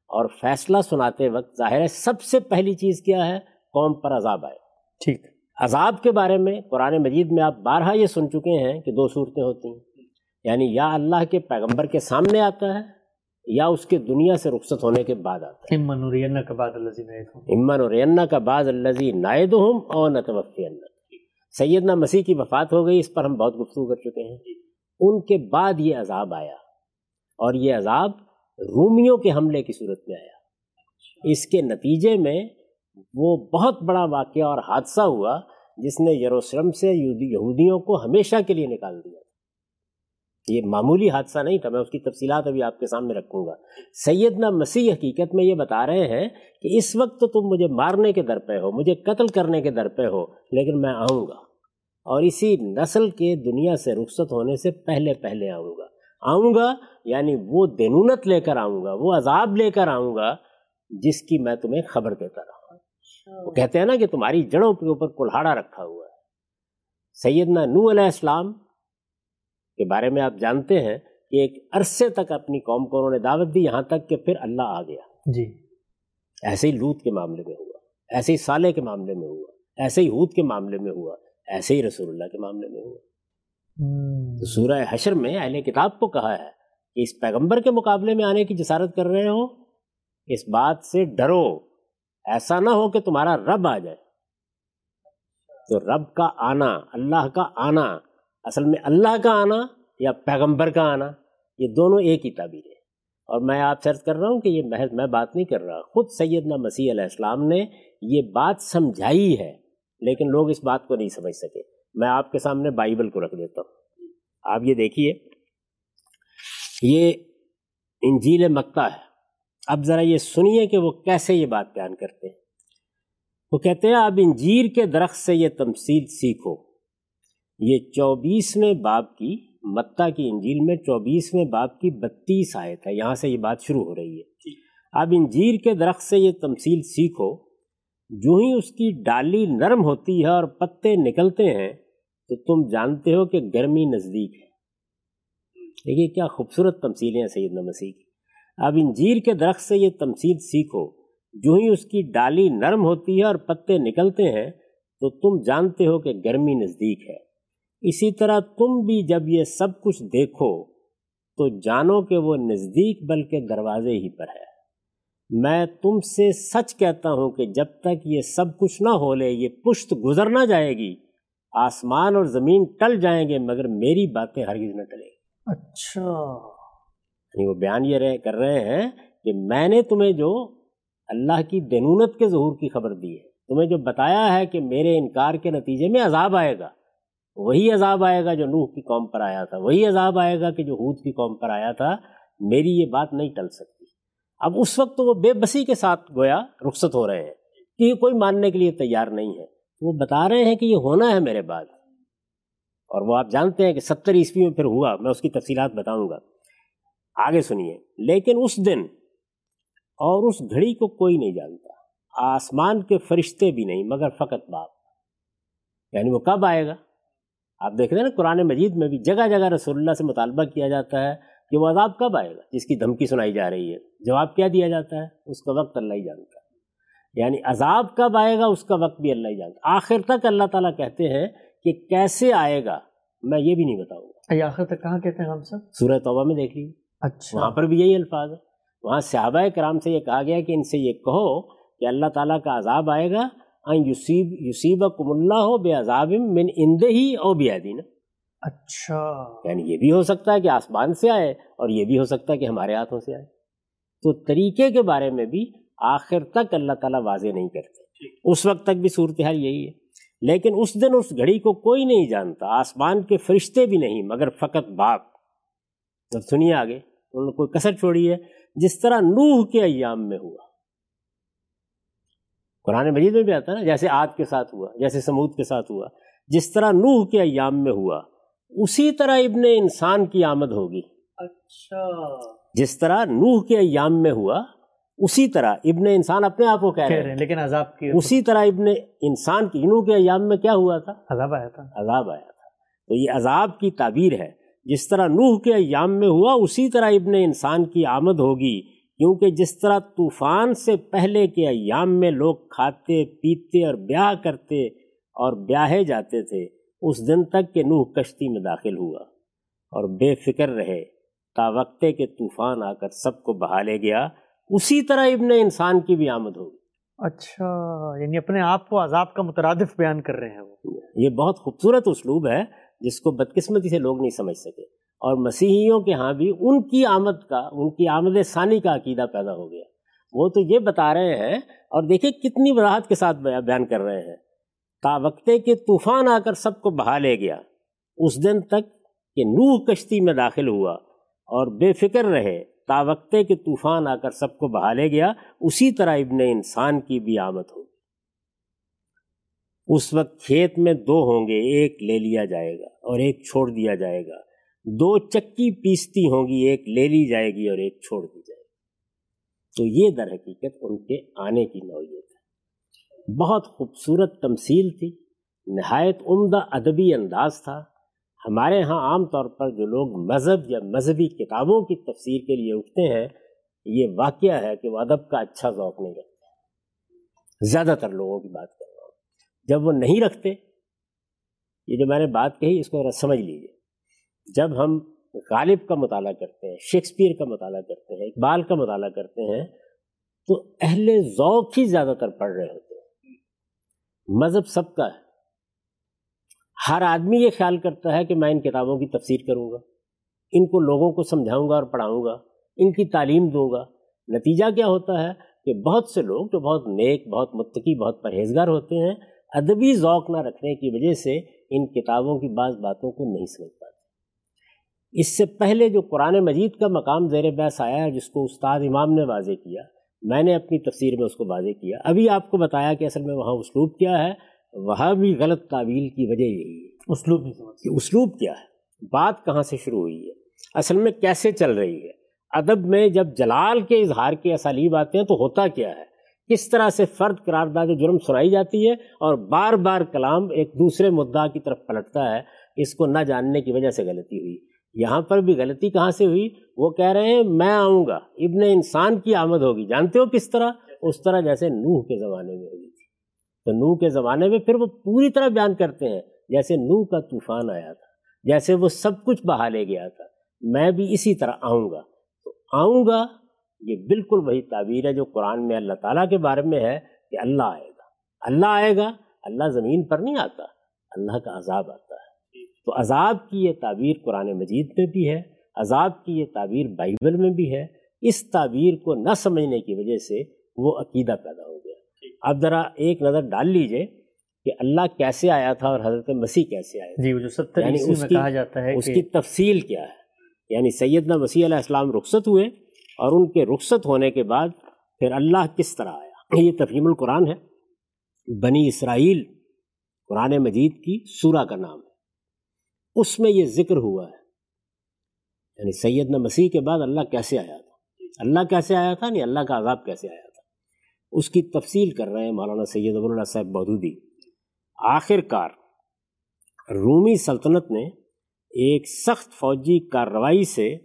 اور فیصلہ سناتے وقت ظاہر ہے سب سے پہلی چیز کیا ہے؟ قوم پر عذاب آئے۔ ٹھیک۔ عذاب کے بارے میں قرآن مجید میں آپ بارہا یہ سن چکے ہیں کہ دو صورتیں ہوتی ہیں۔ یعنی یا اللہ کے پیغمبر کے سامنے آتا ہے یا اس کے دنیا سے رخصت ہونے کے بعد آتا ہے۔ امن اور کا بعد اللہ امن اور کا الزی نائد ہوں اور نتوفی سیدنا مسیح کی وفات ہو گئی اس پر ہم بہت گفتگو کر چکے ہیں۔ ان کے بعد یہ عذاب آیا اور یہ عذاب رومیوں کے حملے کی صورت میں آیا۔ اس کے نتیجے میں وہ بہت بڑا واقعہ اور حادثہ ہوا جس نے یروشلم سے یہودیوں کو ہمیشہ کے لیے نکال دیا۔ یہ معمولی حادثہ نہیں تھا، میں اس کی تفصیلات ابھی آپ کے سامنے رکھوں گا۔ سیدنا مسیح حقیقت میں یہ بتا رہے ہیں کہ اس وقت تو تم مجھے مارنے کے در پہ ہو، مجھے قتل کرنے کے در پہ ہو، لیکن میں آؤں گا۔ اور اسی نسل کے دنیا سے رخصت ہونے سے پہلے پہلے آؤں گا۔ آؤں گا یعنی وہ دینونت لے کر آؤں گا، وہ عذاب لے کر آؤں گا جس کی میں تمہیں خبر دیتا رہا وہ کہتے ہیں نا کہ تمہاری جڑوں کے اوپر کلہاڑا رکھا ہوا ہے۔ سیدنا نو علیہ السلام کے بارے میں آپ جانتے ہیں کہ ایک عرصے تک اپنی قوم کو انہوں نے دعوت دی یہاں تک کہ پھر اللہ آ گیا۔ جی۔ ایسے ہی لوت کے معاملے میں ہوا ایسے ہی صالح کے معاملے میں ہوا ایسے ہی ہود کے معاملے میں ہوا ایسے ہی رسول اللہ کے معاملے میں ہوا۔ تو سورہ حشر میں اہل کتاب کو کہا ہے کہ اس پیغمبر کے مقابلے میں آنے کی جسارت کر رہے ہو اس بات سے ڈرو ایسا نہ ہو کہ تمہارا رب آ جائے۔ تو رب کا آنا اللہ کا آنا اصل میں اللہ کا آنا یا پیغمبر کا آنا، یہ دونوں ایک ہی تعبیر ہے۔ اور میں آپ سرچ کر رہا ہوں کہ یہ محض میں بات نہیں کر رہا۔ خود سیدنا مسیح علیہ السلام نے یہ بات سمجھائی ہے، لیکن لوگ اس بات کو نہیں سمجھ سکے۔ میں آپ کے سامنے بائبل کو رکھ دیتا ہوں۔ آپ یہ دیکھیے، یہ انجیل مکہ ہے۔ اب ذرا یہ سنیے کہ وہ کیسے یہ بات بیان کرتے ہیں۔ وہ کہتے ہیں اب انجیر کے درخت سے یہ تمثیل سیکھو۔ یہ چوبیسویں باب کی متا کی انجیل میں چوبیسویں باب کی بتیس آیت ہے یہاں سے یہ بات شروع ہو رہی ہے۔ اب انجیر کے درخت سے یہ تمثیل سیکھو جو ہی اس کی ڈالی نرم ہوتی ہے اور پتے نکلتے ہیں تو تم جانتے ہو کہ گرمی نزدیک ہے۔ دیکھیے کیا خوبصورت تمثیلیں ہیں سیدنا مسیح کی۔ اب انجیر کے درخت سے یہ تمثیل سیکھو جو ہی اس کی ڈالی نرم ہوتی ہے اور پتے نکلتے ہیں تو تم جانتے ہو کہ گرمی نزدیک ہے۔ اسی طرح تم بھی جب یہ سب کچھ دیکھو تو جانو کہ وہ نزدیک بلکہ دروازے ہی پر ہے۔ میں تم سے سچ کہتا ہوں کہ جب تک یہ سب کچھ نہ ہو لے یہ پشت گزر نہ جائے گی۔ آسمان اور زمین ٹل جائیں گے مگر میری باتیں ہرگز نہ ٹلیں۔ گی اچھا۔ یعنی وہ بیان یہ رہے کر رہے ہیں کہ میں نے تمہیں جو اللہ کی دینونت کے ظہور کی خبر دی ہے تمہیں جو بتایا ہے کہ میرے انکار کے نتیجے میں عذاب آئے گا۔ وہی عذاب آئے گا جو نوح کی قوم پر آیا تھا، وہی عذاب آئے گا کہ جو حود کی قوم پر آیا تھا، میری یہ بات نہیں ٹل سکتی۔ اب اس وقت تو وہ بے بسی کے ساتھ گویا رخصت ہو رہے ہیں کہ یہ کوئی ماننے کے لیے تیار نہیں ہے۔ وہ بتا رہے ہیں کہ یہ ہونا ہے میرے بعد۔ اور وہ آپ جانتے ہیں کہ ستر عیسوی میں پھر ہوا، میں اس کی تفصیلات بتاؤں گا۔ آگے سنیے۔ لیکن اس دن اور اس گھڑی کو کوئی نہیں جانتا۔ آسمان کے فرشتے بھی نہیں، مگر فقط باپ۔ یعنی وہ کب آئے گا؟ آپ دیکھ رہے ہیں نا قرآن مجید میں بھی جگہ جگہ رسول اللہ سے مطالبہ کیا جاتا ہے کہ وہ عذاب کب آئے گا جس کی دھمکی سنائی جا رہی ہے۔ جواب کیا دیا جاتا ہے؟ اس کا وقت اللہ ہی جانتا ہے۔ یعنی عذاب کب آئے گا اس کا وقت بھی اللہ ہی جانتا ہے۔ آخر تک اللہ تعالیٰ کہتے ہیں کہ کیسے آئے گا میں یہ بھی نہیں بتاؤں گا۔ آخر تک کہاں کہتے ہیں ہم سب؟ سورہ توبہ میں دیکھ لیجیے اچھا۔ وہاں پر بھی یہی الفاظ ہے۔ وہاں صحابہ کرام سے یہ کہا گیا کہ ان سے یہ کہو کہ اللہ تعالیٰ کا عذاب آئے گا یوسیب یوسیب کم اللہ ہو بے عذاب من اندے ہی او بے دینا اچھا۔ یعنی یہ بھی ہو سکتا ہے کہ آسمان سے آئے اور یہ بھی ہو سکتا ہے کہ ہمارے ہاتھوں سے آئے۔ تو طریقے کے بارے میں بھی آخر تک اللہ تعالیٰ واضح نہیں کرتے۔ اس وقت تک بھی صورتحال یہی ہے۔ لیکن اس دن اس گھڑی کو کوئی نہیں جانتا آسمان کے فرشتے بھی نہیں مگر فقط باپ۔ جب سنیے آگے انہوں نے کوئی کثر چھوڑی ہے جس طرح نوح کے ایام میں ہوا۔ قرآن مجید میں بھی آتا ہے نا جیسے آگ کے ساتھ ہوا جیسے سمود کے ساتھ ہوا جس طرح نوح کے ایام میں ہوا اسی طرح ابن انسان کی آمد ہوگی۔ اچھا۔ جس طرح نوح کے ایام میں ہوا اسی طرح ابن انسان اپنے آپ کو کہہ رہے ہیں۔ لیکن عذاب کی اسی طرح ابن انسان کی نوح کے ایام میں کیا ہوا تھا؟ عذاب آیا تھا۔ عذاب آیا تھا۔ تو یہ عذاب کی تعبیر ہے جس طرح نوح کے ایام میں ہوا اسی طرح ابن انسان کی آمد ہوگی۔ کیونکہ جس طرح طوفان سے پہلے کے ایام میں لوگ کھاتے پیتے اور بیاہ کرتے اور بیاہے جاتے تھے اس دن تک کہ نوح کشتی میں داخل ہوا۔ اور بے فکر رہے تا وقتے کے طوفان آ کر سب کو بہا لے گیا۔ اسی طرح ابن انسان کی بھی آمد ہوگی۔ اچھا یعنی اپنے آپ کو عذاب کا مترادف بیان کر رہے ہیں وہ۔ یہ بہت خوبصورت اسلوب ہے جس کو بدقسمتی سے لوگ نہیں سمجھ سکے۔ اور مسیحیوں کے ہاں بھی ان کی آمد کا، ان کی آمد ثانی کا عقیدہ پیدا ہو گیا۔ وہ تو یہ بتا رہے ہیں اور دیکھیں کتنی وضاحت کے ساتھ بیان کر رہے ہیں۔ تا وقتے کے طوفان آ کر سب کو بہا لے گیا۔ اس دن تک کہ نوح کشتی میں داخل ہوا اور بے فکر رہے۔ تا وقتے کے طوفان آ کر سب کو بہا لے گیا۔ اسی طرح ابن انسان کی بھی آمد ہوگی۔ اس وقت کھیت میں دو ہوں گے، ایک لے لیا جائے گا اور ایک چھوڑ دیا جائے گا۔ دو چکی پیستی ہوں گی، ایک لے لی جائے گی اور ایک چھوڑ دی جائے گی۔ تو یہ در حقیقت ان کے آنے کی نوعیت ہے۔ بہت خوبصورت تمثیل تھی۔ نہایت عمدہ ادبی انداز تھا۔ ہمارے ہاں عام طور پر جو لوگ مذہب یا مذہبی کتابوں کی تفسیر کے لیے اٹھتے ہیں، یہ واقعہ ہے کہ وہ ادب کا اچھا ذوق نہیں رکھتے۔ زیادہ تر لوگوں کی بات کر رہا ہوں۔ جب وہ نہیں رکھتے، یہ جو میں نے بات کہی، اس کو ذرا سمجھ لیجیے جب ہم غالب کا مطالعہ کرتے ہیں، شیکسپیئر کا مطالعہ کرتے ہیں، اقبال کا مطالعہ کرتے ہیں، تو اہل ذوق ہی زیادہ تر پڑھ رہے ہوتے ہیں۔ مذہب سب کا ہے۔ ہر آدمی یہ خیال کرتا ہے کہ میں ان کتابوں کی تفسیر کروں گا، ان کو لوگوں کو سمجھاؤں گا اور پڑھاؤں گا، ان کی تعلیم دوں گا۔ نتیجہ کیا ہوتا ہے کہ بہت سے لوگ جو بہت نیک، بہت متقی، بہت پرہیزگار ہوتے ہیں، ادبی ذوق نہ رکھنے کی وجہ سے ان کتابوں کی بعض باتوں کو نہیں سمجھ پاتے۔ اس سے پہلے جو قرآن مجید کا مقام زیر بحث آیا ہے جس کو استاد امام نے واضح کیا میں نے اپنی تفسیر میں اس کو واضح کیا۔ ابھی آپ کو بتایا کہ اصل میں وہاں اسلوب کیا ہے وہاں بھی غلط تعویل کی وجہ یہی ہے۔ اسلوب اسلوب کیا ہے؟ بات کہاں سے شروع ہوئی ہے؟ اصل میں کیسے چل رہی ہے؟ ادب میں جب جلال کے اظہار کے اسالیب آتے ہیں تو ہوتا کیا ہے؟ کس طرح سے فرد قرارداد جرم سنائی جاتی ہے اور بار بار کلام ایک دوسرے مدعا کی طرف پلٹتا ہے اس کو نہ جاننے کی وجہ سے غلطی ہوئی۔ یہاں پر بھی غلطی کہاں سے ہوئی؟ وہ کہہ رہے ہیں، میں آؤں گا۔ ابن انسان کی آمد ہوگی۔ جانتے ہو کس طرح؟ اس طرح جیسے نوح کے زمانے میں ہوگی تو نو کے زمانے میں پھر وہ پوری طرح بیان کرتے ہیں، جیسے نو کا طوفان آیا تھا، جیسے وہ سب کچھ بہا لے گیا تھا۔ میں بھی اسی طرح آؤں گا۔ تو آؤں گا، یہ بالکل وہی تعبیر ہے جو قرآن میں اللہ تعالیٰ کے بارے میں ہے کہ اللہ آئے گا۔ اللہ آئے گا، اللہ زمین پر نہیں آتا، اللہ کا عذاب آتا ہے۔ تو عذاب کی یہ تعبیر قرآن مجید میں بھی ہے عذاب کی یہ تعبیر بائبل میں بھی ہے۔ اس تعبیر کو نہ سمجھنے کی وجہ سے وہ عقیدہ پیدا ہو گیا۔ اب ذرا ایک نظر ڈال لیجیے کہ اللہ کیسے آیا تھا اور حضرت مسیح کیسے آیا جی جو ستر یعنی اس کی کہا جاتا ہے اس کی تفصیل کیا ہے۔ یعنی سیدنا مسیح علیہ السلام رخصت ہوئے اور ان کے رخصت ہونے کے بعد پھر اللہ کس طرح آیا۔ یہ تفہیم القرآن ہے۔ بنی اسرائیل قرآن مجید کی سورہ کا نام ہے۔ اس میں یہ ذکر ہوا ہے۔ یعنی سیدنا مسیح کے بعد اللہ کیسے آیا تھا؟ اللہ کیسے آیا تھا؟ نہیں اللہ کا عذاب کیسے آیا تھا؟ اس کی تفصیل کر رہے ہیں مولانا سید ابواللہ صاحب بودودی آخر کار رومی سلطنت نے ایک سخت فوجی کارروائی سے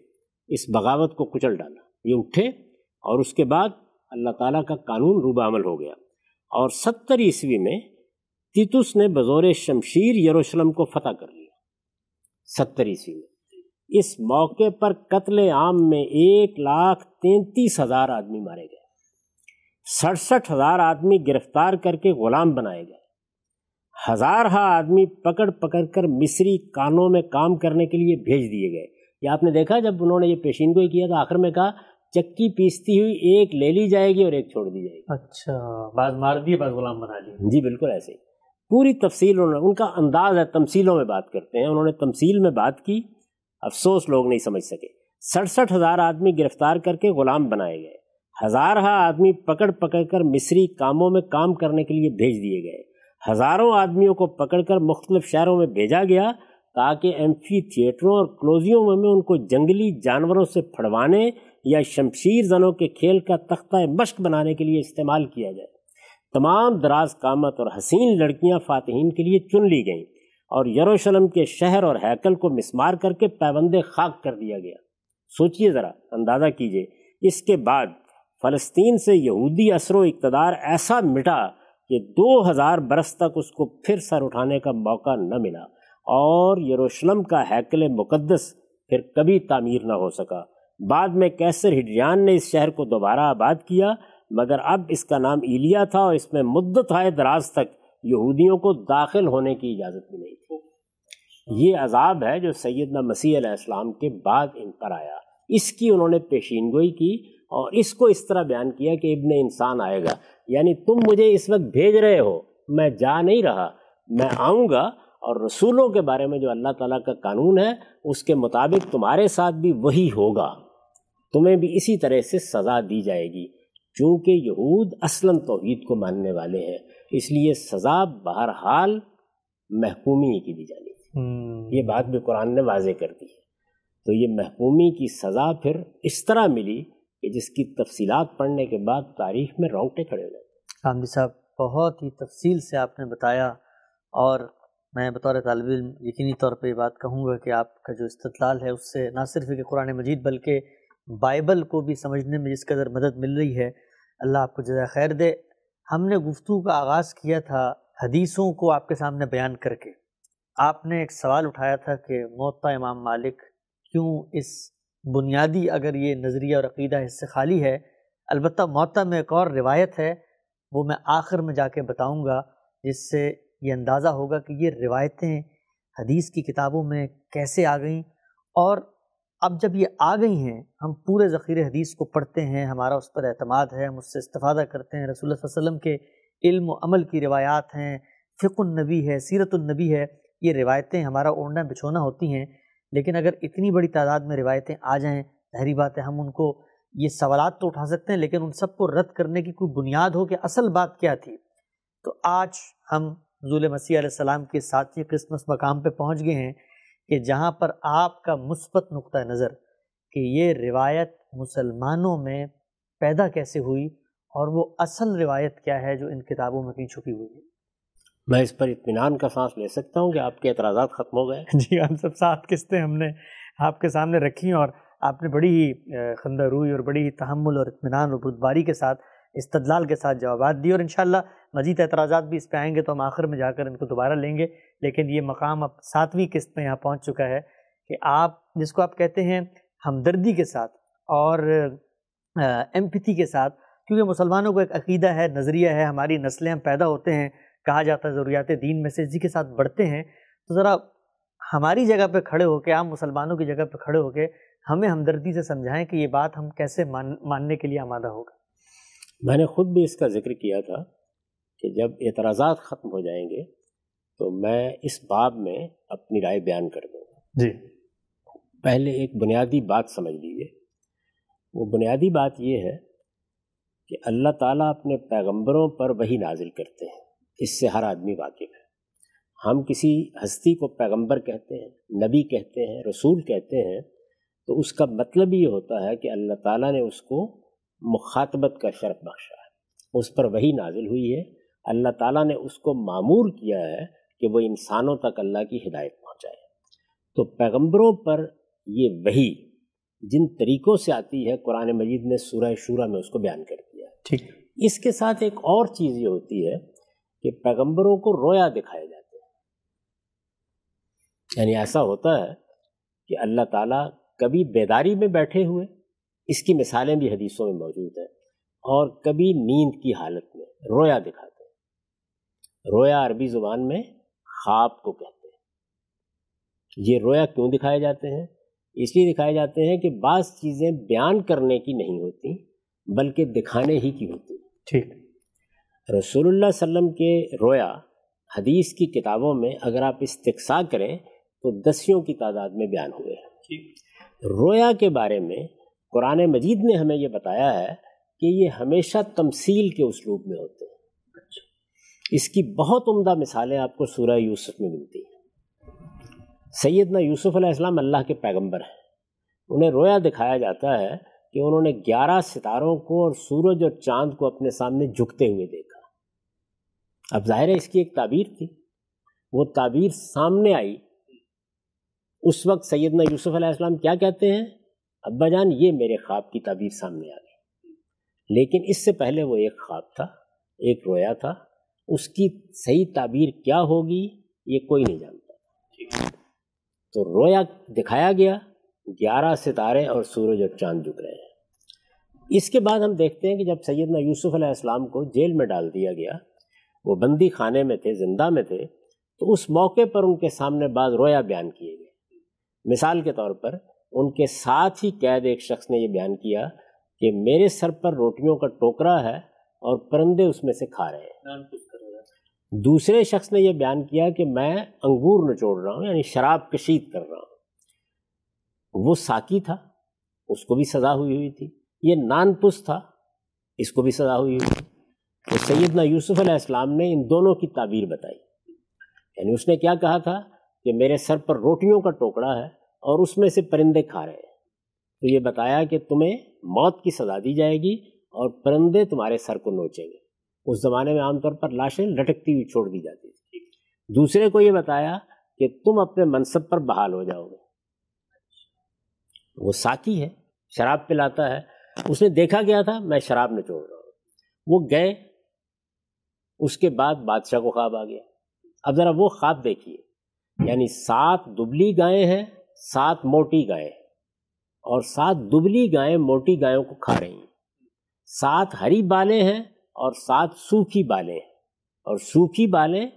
اس بغاوت کو کچل ڈالا۔ یہ اٹھے اور اس کے بعد اللہ تعالیٰ کا قانون روبہ عمل ہو گیا۔ اور ستر عیسوی میں تیتس نے بزور شمشیر یروشلم کو فتح کر لیا۔ ستر عیسوی میں اس موقع پر قتل عام میں ایک لاکھ تینتیس ہزار آدمی مارے گئے۔ سڑسٹھ ہزار آدمی گرفتار کر کے غلام بنائے گئے۔ ہزارہ آدمی پکڑ پکڑ کر مصری کانوں میں کام کرنے کے لیے بھیج دیے گئے۔ یہ آپ نے دیکھا جب انہوں نے یہ پیشین گوئی کیا تھا آخر میں کہا چکی پیستی ہوئی ایک لے لی جائے گی اور ایک چھوڑ دی جائے گی۔ اچھا بعض مار دیے بعض غلام بنا لیے۔ جی بالکل ایسے ہی۔ پوری تفصیل انہوں نے ان کا انداز ہے، تمثیلوں میں بات کرتے ہیں۔ انہوں نے تمثیل میں بات کی۔ افسوس لوگ نہیں سمجھ سکے۔ سڑسٹھ ہزار آدمی گرفتار کر کے غلام بنائے گئے۔ ہزارہ آدمی پکڑ پکڑ کر مصری کاموں میں کام کرنے کے لیے بھیج دیے گئے۔ ہزاروں آدمیوں کو پکڑ کر مختلف شہروں میں بھیجا گیا تاکہ ایمفی تھیٹروں اور کلوزیوں میں ان کو جنگلی جانوروں سے پھڑوانے یا شمشیر زنوں کے کھیل کا تختہ مشق بنانے کے لیے استعمال کیا جائے۔ تمام دراز کامت اور حسین لڑکیاں فاتحین کے لیے چن لی گئیں اور یروشلم کے شہر اور ہیکل کو مسمار کر کے پیوند خاک کر دیا گیا۔ سوچئے ذرا، اندازہ کیجیے، اس کے بعد فلسطین سے یہودی اثر و اقتدار ایسا مٹا کہ دو ہزار برس تک اس کو پھر سر اٹھانے کا موقع نہ ملا اور یروشلم کا ہیکل مقدس پھر کبھی تعمیر نہ ہو سکا۔ بعد میں کیسر ہڈریان نے اس شہر کو دوبارہ آباد کیا مگر اب اس کا نام ایلیا تھا اور اس میں مدت آئے دراز تک یہودیوں کو داخل ہونے کی اجازت بھی نہیں تھی۔ یہ عذاب ہے جو سیدنا مسیح علیہ السلام کے بعد ان پر آیا۔ اس کی انہوں نے پیشین گوئی کی اور اس کو اس طرح بیان کیا کہ ابن انسان آئے گا۔ یعنی تم مجھے اس وقت بھیج رہے ہو۔ میں جا نہیں رہا۔ میں آؤں گا اور رسولوں کے بارے میں جو اللہ تعالیٰ کا قانون ہے، اس کے مطابق تمہارے ساتھ بھی وہی ہوگا۔ تمہیں بھی اسی طرح سے سزا دی جائے گی۔ چونکہ یہود اصلاً توحید کو ماننے والے ہیں اس لیے سزا بہرحال محکومی کی دی جانی تھی۔ یہ بات بھی قرآن نے واضح کر دی ہے۔ تو یہ محکومی کی سزا پھر اس طرح ملی کہ جس کی تفصیلات پڑھنے کے بعد تاریخ میں رونگٹے کھڑے ہو جاتے۔ حامد صاحب بہت ہی تفصیل سے آپ نے بتایا اور میں بطور طالب علم یقینی طور پہ یہ بات کہوں گا کہ آپ کا جو استدلال ہے اس سے نہ صرف کہ قرآن مجید بلکہ بائبل کو بھی سمجھنے میں جس قدر مدد مل رہی ہے اللہ آپ کو جزائے خیر دے۔ ہم نے گفتگو کا آغاز کیا تھا حدیثوں کو آپ کے سامنے بیان کر کے۔ آپ نے ایک سوال اٹھایا تھا کہ معطا امام مالک کیوں اس بنیادی اگر یہ نظریہ اور عقیدہ اس سے خالی ہے؟ البتہ معطا میں ایک اور روایت ہے، وہ میں آخر میں جا کے بتاؤں گا، جس سے یہ اندازہ ہوگا کہ یہ روایتیں حدیث کی کتابوں میں کیسے آ گئیں اور اب جب یہ آ گئی ہیں، ہم پورے ذخیرے حدیث کو پڑھتے ہیں، ہمارا اس پر اعتماد ہے، ہم اس سے استفادہ کرتے ہیں۔ رسول اللہ صلی اللہ علیہ وسلم کے علم و عمل کی روایات ہیں، فقہ النبی ہے، سیرت النبی ہے، یہ روایتیں ہمارا اوڑھنا بچھونا ہوتی ہیں۔ لیکن اگر اتنی بڑی تعداد میں روایتیں آ جائیں، ظاہری بات ہے ہم ان کو یہ سوالات تو اٹھا سکتے ہیں، لیکن ان سب کو رد کرنے کی کوئی بنیاد ہو کہ اصل بات کیا تھی۔ تو آج ہم حضول مسیح علیہ السلام کے ساتھی قسمت مقام پہ پہنچ گئے ہیں۔ کہ جہاں پر آپ کا مثبت نقطہ نظر کہ یہ روایت مسلمانوں میں پیدا کیسے ہوئی اور وہ اصل روایت کیا ہے جو ان کتابوں میں کہیں چھپی ہوئی ہے۔ میں اس پر اطمینان کا سانس لے سکتا ہوں کہ آپ کے اعتراضات ختم ہو گئے۔ جی ہم سب سات قسطیں ہم نے آپ کے سامنے رکھی اور آپ نے بڑی ہی خندہ روئی اور بڑی ہی تحمل اور اطمینان اور بدباری کے ساتھ استدلال کے ساتھ جوابات دی اور انشاءاللہ مزید اعتراضات بھی اس پہ آئیں گے تو ہم آخر میں جا کر ان کو دوبارہ لیں گے۔ لیکن یہ مقام اب ساتویں قسط میں یہاں پہنچ چکا ہے کہ آپ جس کو آپ کہتے ہیں ہمدردی کے ساتھ اور ایمپتھی کے ساتھ، کیونکہ مسلمانوں کو ایک عقیدہ ہے، نظریہ ہے، ہماری نسلیں ہم پیدا ہوتے ہیں، کہا جاتا ہے ضروریات دین میں سے اسی کے ساتھ بڑھتے ہیں۔ تو ذرا ہماری جگہ پہ کھڑے ہو کے، عام مسلمانوں کی جگہ پہ کھڑے ہو کے ہمیں ہمدردی سے سمجھائیں کہ یہ بات ہم کیسے مان، ماننے کے لیے آمادہ ہوگا۔ میں نے خود بھی اس کا ذکر کیا تھا کہ جب اعتراضات ختم ہو جائیں گے تو میں اس باب میں اپنی رائے بیان کر دوں گا۔ جی۔ پہلے ایک بنیادی بات سمجھ لیجیے وہ بنیادی بات یہ ہے کہ اللہ تعالیٰ اپنے پیغمبروں پر وہی نازل کرتے ہیں۔ اس سے ہر آدمی واقف ہے۔ ہم کسی ہستی کو پیغمبر کہتے ہیں نبی کہتے ہیں رسول کہتے ہیں تو اس کا مطلب یہ ہوتا ہے کہ اللہ تعالیٰ نے اس کو مخاطبت کا شرف بخشا ہے۔ اس پر وہی نازل ہوئی ہے۔ اللہ تعالیٰ نے اس کو معمور کیا ہے کہ وہ انسانوں تک اللہ کی ہدایت پہنچائے۔ تو پیغمبروں پر یہ وہی جن طریقوں سے آتی ہے قرآن مجید نے سورہ شورہ میں اس کو بیان کر دیا ٹھیک۔ اس کے ساتھ ایک اور چیز یہ ہوتی ہے کہ پیغمبروں کو رویا دکھائے جاتے ہیں۔ یعنی ایسا ہوتا ہے کہ اللہ تعالیٰ کبھی بیداری میں بیٹھے ہوئے اس کی مثالیں بھی حدیثوں میں موجود ہیں اور کبھی نیند کی حالت میں رویا دکھاتے ہیں۔ رویا عربی زبان میں خواب کو کہتے ہیں۔ یہ رویا کیوں دکھائے جاتے ہیں؟ اس لیے دکھائے جاتے ہیں کہ بعض چیزیں بیان کرنے کی نہیں ہوتی بلکہ دکھانے ہی کی ہوتی۔ ٹھیک۔ رسول اللہ علیہ وسلم کے رویا حدیث کی کتابوں میں اگر آپ استقصا کریں تو دسیوں کی تعداد میں بیان ہوئے ہیں۔ رویا کے بارے میں قرآن مجید نے ہمیں یہ بتایا ہے کہ یہ ہمیشہ تمثیل کے اسلوب میں ہوتے ہیں۔ اس کی بہت عمدہ مثالیں آپ کو سورہ یوسف میں ملتی ہیں۔ سیدنا یوسف علیہ السلام اللہ کے پیغمبر ہیں۔ انہیں رویا دکھایا جاتا ہے کہ انہوں نے گیارہ ستاروں کو اور سورج اور چاند کو اپنے سامنے جھکتے ہوئے دیکھا۔ اب ظاہر ہے اس کی ایک تعبیر تھی۔ وہ تعبیر سامنے آئی۔ اس وقت سیدنا یوسف علیہ السلام کیا کہتے ہیں؟ ابا جان، یہ میرے خواب کی تعبیر سامنے آ گئی۔ لیکن اس سے پہلے وہ ایک خواب تھا، ایک رویا تھا۔ اس کی صحیح تعبیر کیا ہوگی، یہ کوئی نہیں جانتا۔ تو رویا دکھایا گیا، گیارہ ستارے اور سورج اور چاند جھک رہے ہیں۔ اس کے بعد ہم دیکھتے ہیں کہ جب سیدنا یوسف علیہ السلام کو جیل میں ڈال دیا گیا، وہ بندی خانے میں تھے، زندہ میں تھے، تو اس موقع پر ان کے سامنے بعض رویا بیان کیے گئے۔ مثال کے طور پر ان کے ساتھ ہی قید ایک شخص نے یہ بیان کیا کہ میرے سر پر روٹیوں کا ٹوکرا ہے اور پرندے اس میں سے کھا رہے ہیں۔ دوسرے شخص نے یہ بیان کیا کہ میں انگور نچوڑ رہا ہوں یعنی شراب کشید کر رہا ہوں۔ وہ ساکی تھا اس کو بھی سزا ہوئی ہوئی تھی۔ یہ نان پس تھا اس کو بھی سزا ہوئی ہوئی تھی۔ تو سیدنا یوسف علیہ السلام نے ان دونوں کی تعبیر بتائی۔ یعنی اس نے کیا کہا تھا کہ میرے سر پر روٹیوں کا ٹوکڑا ہے اور اس میں سے پرندے کھا رہے ہیں۔ تو یہ بتایا کہ تمہیں موت کی سزا دی جائے گی اور پرندے تمہارے سر کو نوچیں گے۔ اس زمانے میں عام طور پر لاشیں لٹکتی ہوئی چھوڑ دی جاتی تھی دوسرے کو یہ بتایا کہ تم اپنے منصب پر بحال ہو جاؤ گے۔ وہ ساکی ہے، شراب پلاتا ہے۔ اس نے دیکھا گیا تھا، میں شراب میں چھوڑ رہا ہوں۔ وہ گئے۔ اس کے بعد بادشاہ کو خواب آ گیا۔ اب ذرا وہ خواب دیکھیے۔ یعنی سات دبلی گائے ہیں سات موٹی گائے اور سات دبلی گائے موٹی گایوں کو کھا رہی ہیں۔ سات ہری بالیں ہیں اور سات سوکھی بالیں ہیں اور سوکھی بالیں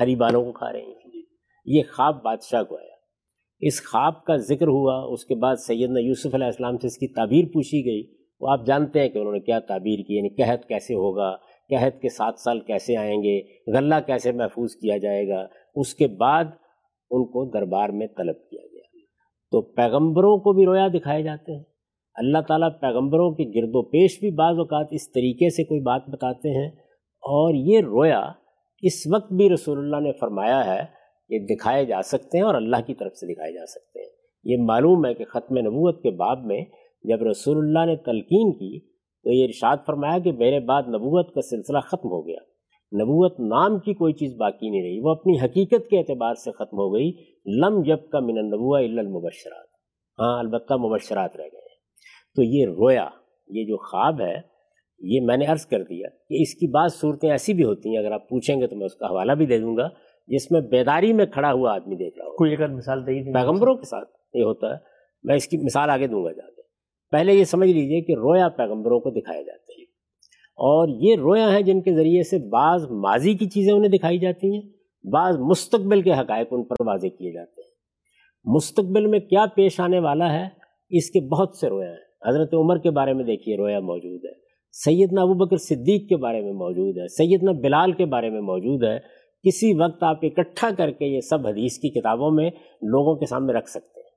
ہری بالوں کو کھا رہی ہیں۔ یہ خواب بادشاہ کو آیا۔ اس خواب کا ذکر ہوا۔ اس کے بعد سیدنا یوسف علیہ السلام سے اس کی تعبیر پوچھی گئی۔ وہ آپ جانتے ہیں کہ انہوں نے کیا تعبیر کی یعنی قحط کیسے ہوگا؟ قحط کے سات سال کیسے آئیں گے؟ غلہ کیسے محفوظ کیا جائے گا؟ اس کے بعد ان کو دربار میں طلب کیا۔ گیا تو پیغمبروں کو بھی رویا دکھائے جاتے ہیں۔ اللہ تعالیٰ پیغمبروں کے گرد و پیش بھی بعض اوقات اس طریقے سے کوئی بات بتاتے ہیں۔ اور یہ رویا اس وقت بھی رسول اللہ نے فرمایا ہے یہ دکھائے جا سکتے ہیں اور اللہ کی طرف سے دکھائے جا سکتے ہیں۔ یہ معلوم ہے کہ ختم نبوت کے باب میں جب رسول اللہ نے تلقین کی تو یہ ارشاد فرمایا کہ میرے بعد نبوت کا سلسلہ ختم ہو گیا۔ نبوت نام کی کوئی چیز باقی نہیں رہی۔ وہ اپنی حقیقت کے اعتبار سے ختم ہو گئی۔ لم جب کا من النبوہ الا المبشرات۔ ہاں البتہ مبشرات رہ گئے۔ تو یہ رویا یہ جو خواب ہے یہ میں نے عرض کر دیا کہ اس کی بعض صورتیں ایسی بھی ہوتی ہیں اگر آپ پوچھیں گے تو میں اس کا حوالہ بھی دے دوں گا جس میں بیداری میں کھڑا ہوا آدمی دیکھ رہا ہوں کوئی اگر مثال دے پیغمبروں کے ساتھ یہ ہوتا ہے۔ میں اس کی مثال آگے دوں گا جا کے۔ پہلے یہ سمجھ لیجیے کہ رویا پیغمبروں کو دکھایا جاتا ہے۔ اور یہ رویا ہیں جن کے ذریعے سے بعض ماضی کی چیزیں انہیں دکھائی جاتی ہیں، بعض مستقبل کے حقائق ان پر واضح کیے جاتے ہیں۔ مستقبل میں کیا پیش آنے والا ہے؟ اس کے بہت سے رویا ہیں۔ حضرت عمر کے بارے میں دیکھیے، رویا موجود ہے۔ سیدنا ابو بکر صدیق کے بارے میں موجود ہے۔ سیدنا بلال کے بارے میں موجود ہے۔ کسی وقت آپ اکٹھا کر کے یہ سب حدیث کی کتابوں میں لوگوں کے سامنے رکھ سکتے ہیں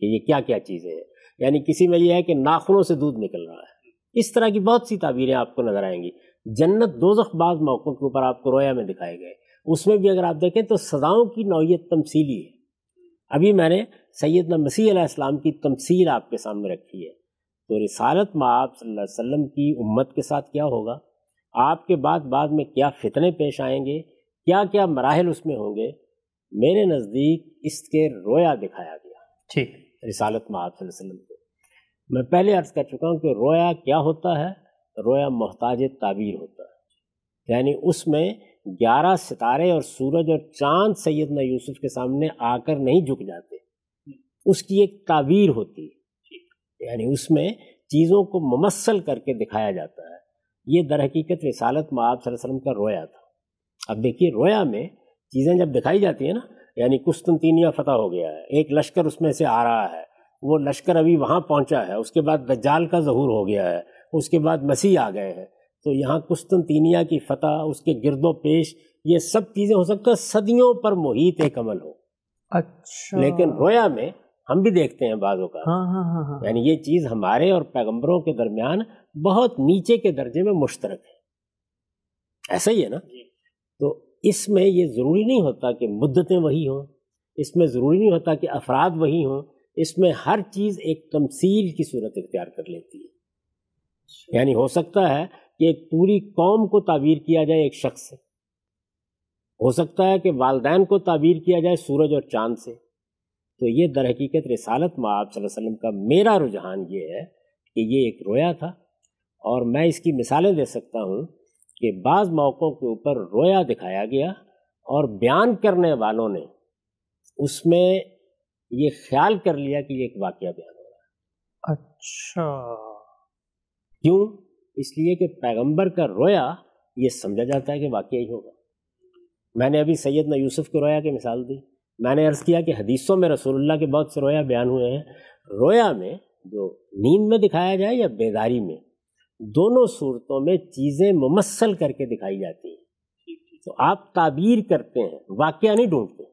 کہ یہ کیا کیا چیزیں ہیں۔ یعنی کسی میں یہ ہے کہ ناخنوں سے دودھ نکل رہا ہے۔ اس طرح کی بہت سی تعبیریں آپ کو نظر آئیں گی۔ جنت دوزخ بعض موقعوں کے اوپر آپ کو رویا میں دکھائے گئے۔ اس میں بھی اگر آپ دیکھیں تو سزاؤں کی نوعیت تمثیلی ہے۔ ابھی میں نے سیدنا مسیح علیہ السلام کی تمثیل آپ کے سامنے رکھی ہے۔ تو رسالت میں آپ صلی اللہ علیہ وسلم کی امت کے ساتھ کیا ہوگا؟ آپ کے بعد بعد میں کیا فتنے پیش آئیں گے؟ کیا کیا مراحل اس میں ہوں گے؟ میرے نزدیک اس کے رویا دکھایا گیا۔ ٹھیک۔ رسالت میں آپ صلی اللہ علیہ وسلم میں پہلے عرض کر چکا ہوں کہ رویا کیا ہوتا ہے؟ رویا محتاج تعبیر ہوتا ہے۔ یعنی اس میں گیارہ ستارے اور سورج اور چاند سیدنا یوسف کے سامنے آ کر نہیں جھک جاتے۔ اس کی ایک تعبیر ہوتی ہے۔ یعنی اس میں چیزوں کو ممثل کر کے دکھایا جاتا ہے۔ یہ در حقیقت رسالت میں آپ صلی اللہ علیہ وسلم کا رویا تھا۔ اب دیکھیے رویا میں چیزیں جب دکھائی جاتی ہیں نا یعنی قسطنطینیہ فتح ہو گیا ہے، ایک لشکر اس میں سے آ رہا ہے۔ وہ لشکر ابھی وہاں پہنچا ہے اس کے بعد دجال کا ظہور ہو گیا ہے اس کے بعد مسیح آ گئے ہیں۔ تو یہاں قسطنطینیہ کی فتح اس کے گرد و پیش یہ سب چیزیں ہو سکتا ہے صدیوں پر محیط ایک عمل ہو۔ اچھا۔ لیکن رویا میں ہم بھی دیکھتے ہیں بعضوں کا ہاں ہاں ہاں ہاں۔ یعنی یہ چیز ہمارے اور پیغمبروں کے درمیان بہت نیچے کے درجے میں مشترک ہے۔ ایسا ہی ہے نا؟ تو اس میں یہ ضروری نہیں ہوتا کہ مدتیں وہی ہوں اس میں ضروری نہیں ہوتا کہ افراد وہی ہوں۔ اس میں ہر چیز ایک تمثیل کی صورت اختیار کر لیتی ہے۔ یعنی ہو سکتا ہے کہ ایک پوری قوم کو تعبیر کیا جائے ایک شخص سے۔ ہو سکتا ہے کہ والدین کو تعبیر کیا جائے سورج اور چاند سے۔ تو یہ در حقیقت رسالت میں آپ صلی اللہ علیہ وسلم کا میرا رجحان یہ ہے کہ یہ ایک رویا تھا۔ اور میں اس کی مثالیں دے سکتا ہوں کہ بعض موقعوں کے اوپر رویا دکھایا گیا اور بیان کرنے والوں نے اس میں یہ خیال کر لیا کہ یہ ایک واقعہ بیان ہو رہا ہے۔ اچھا۔ کیوں؟ اس لیے کہ پیغمبر کا رویا یہ سمجھا جاتا ہے کہ واقعہ ہی ہوگا۔ میں نے ابھی سیدنا یوسف کے رویا کی مثال دی۔ میں نے عرض کیا کہ حدیثوں میں رسول اللہ کے بہت سے رویا بیان ہوئے ہیں۔ رویا میں جو نیند میں دکھایا جائے یا بیداری میں دونوں صورتوں میں چیزیں ممثل کر کے دکھائی جاتی ہیں۔ تو آپ تعبیر کرتے ہیں واقعہ نہیں ڈھونڈتے۔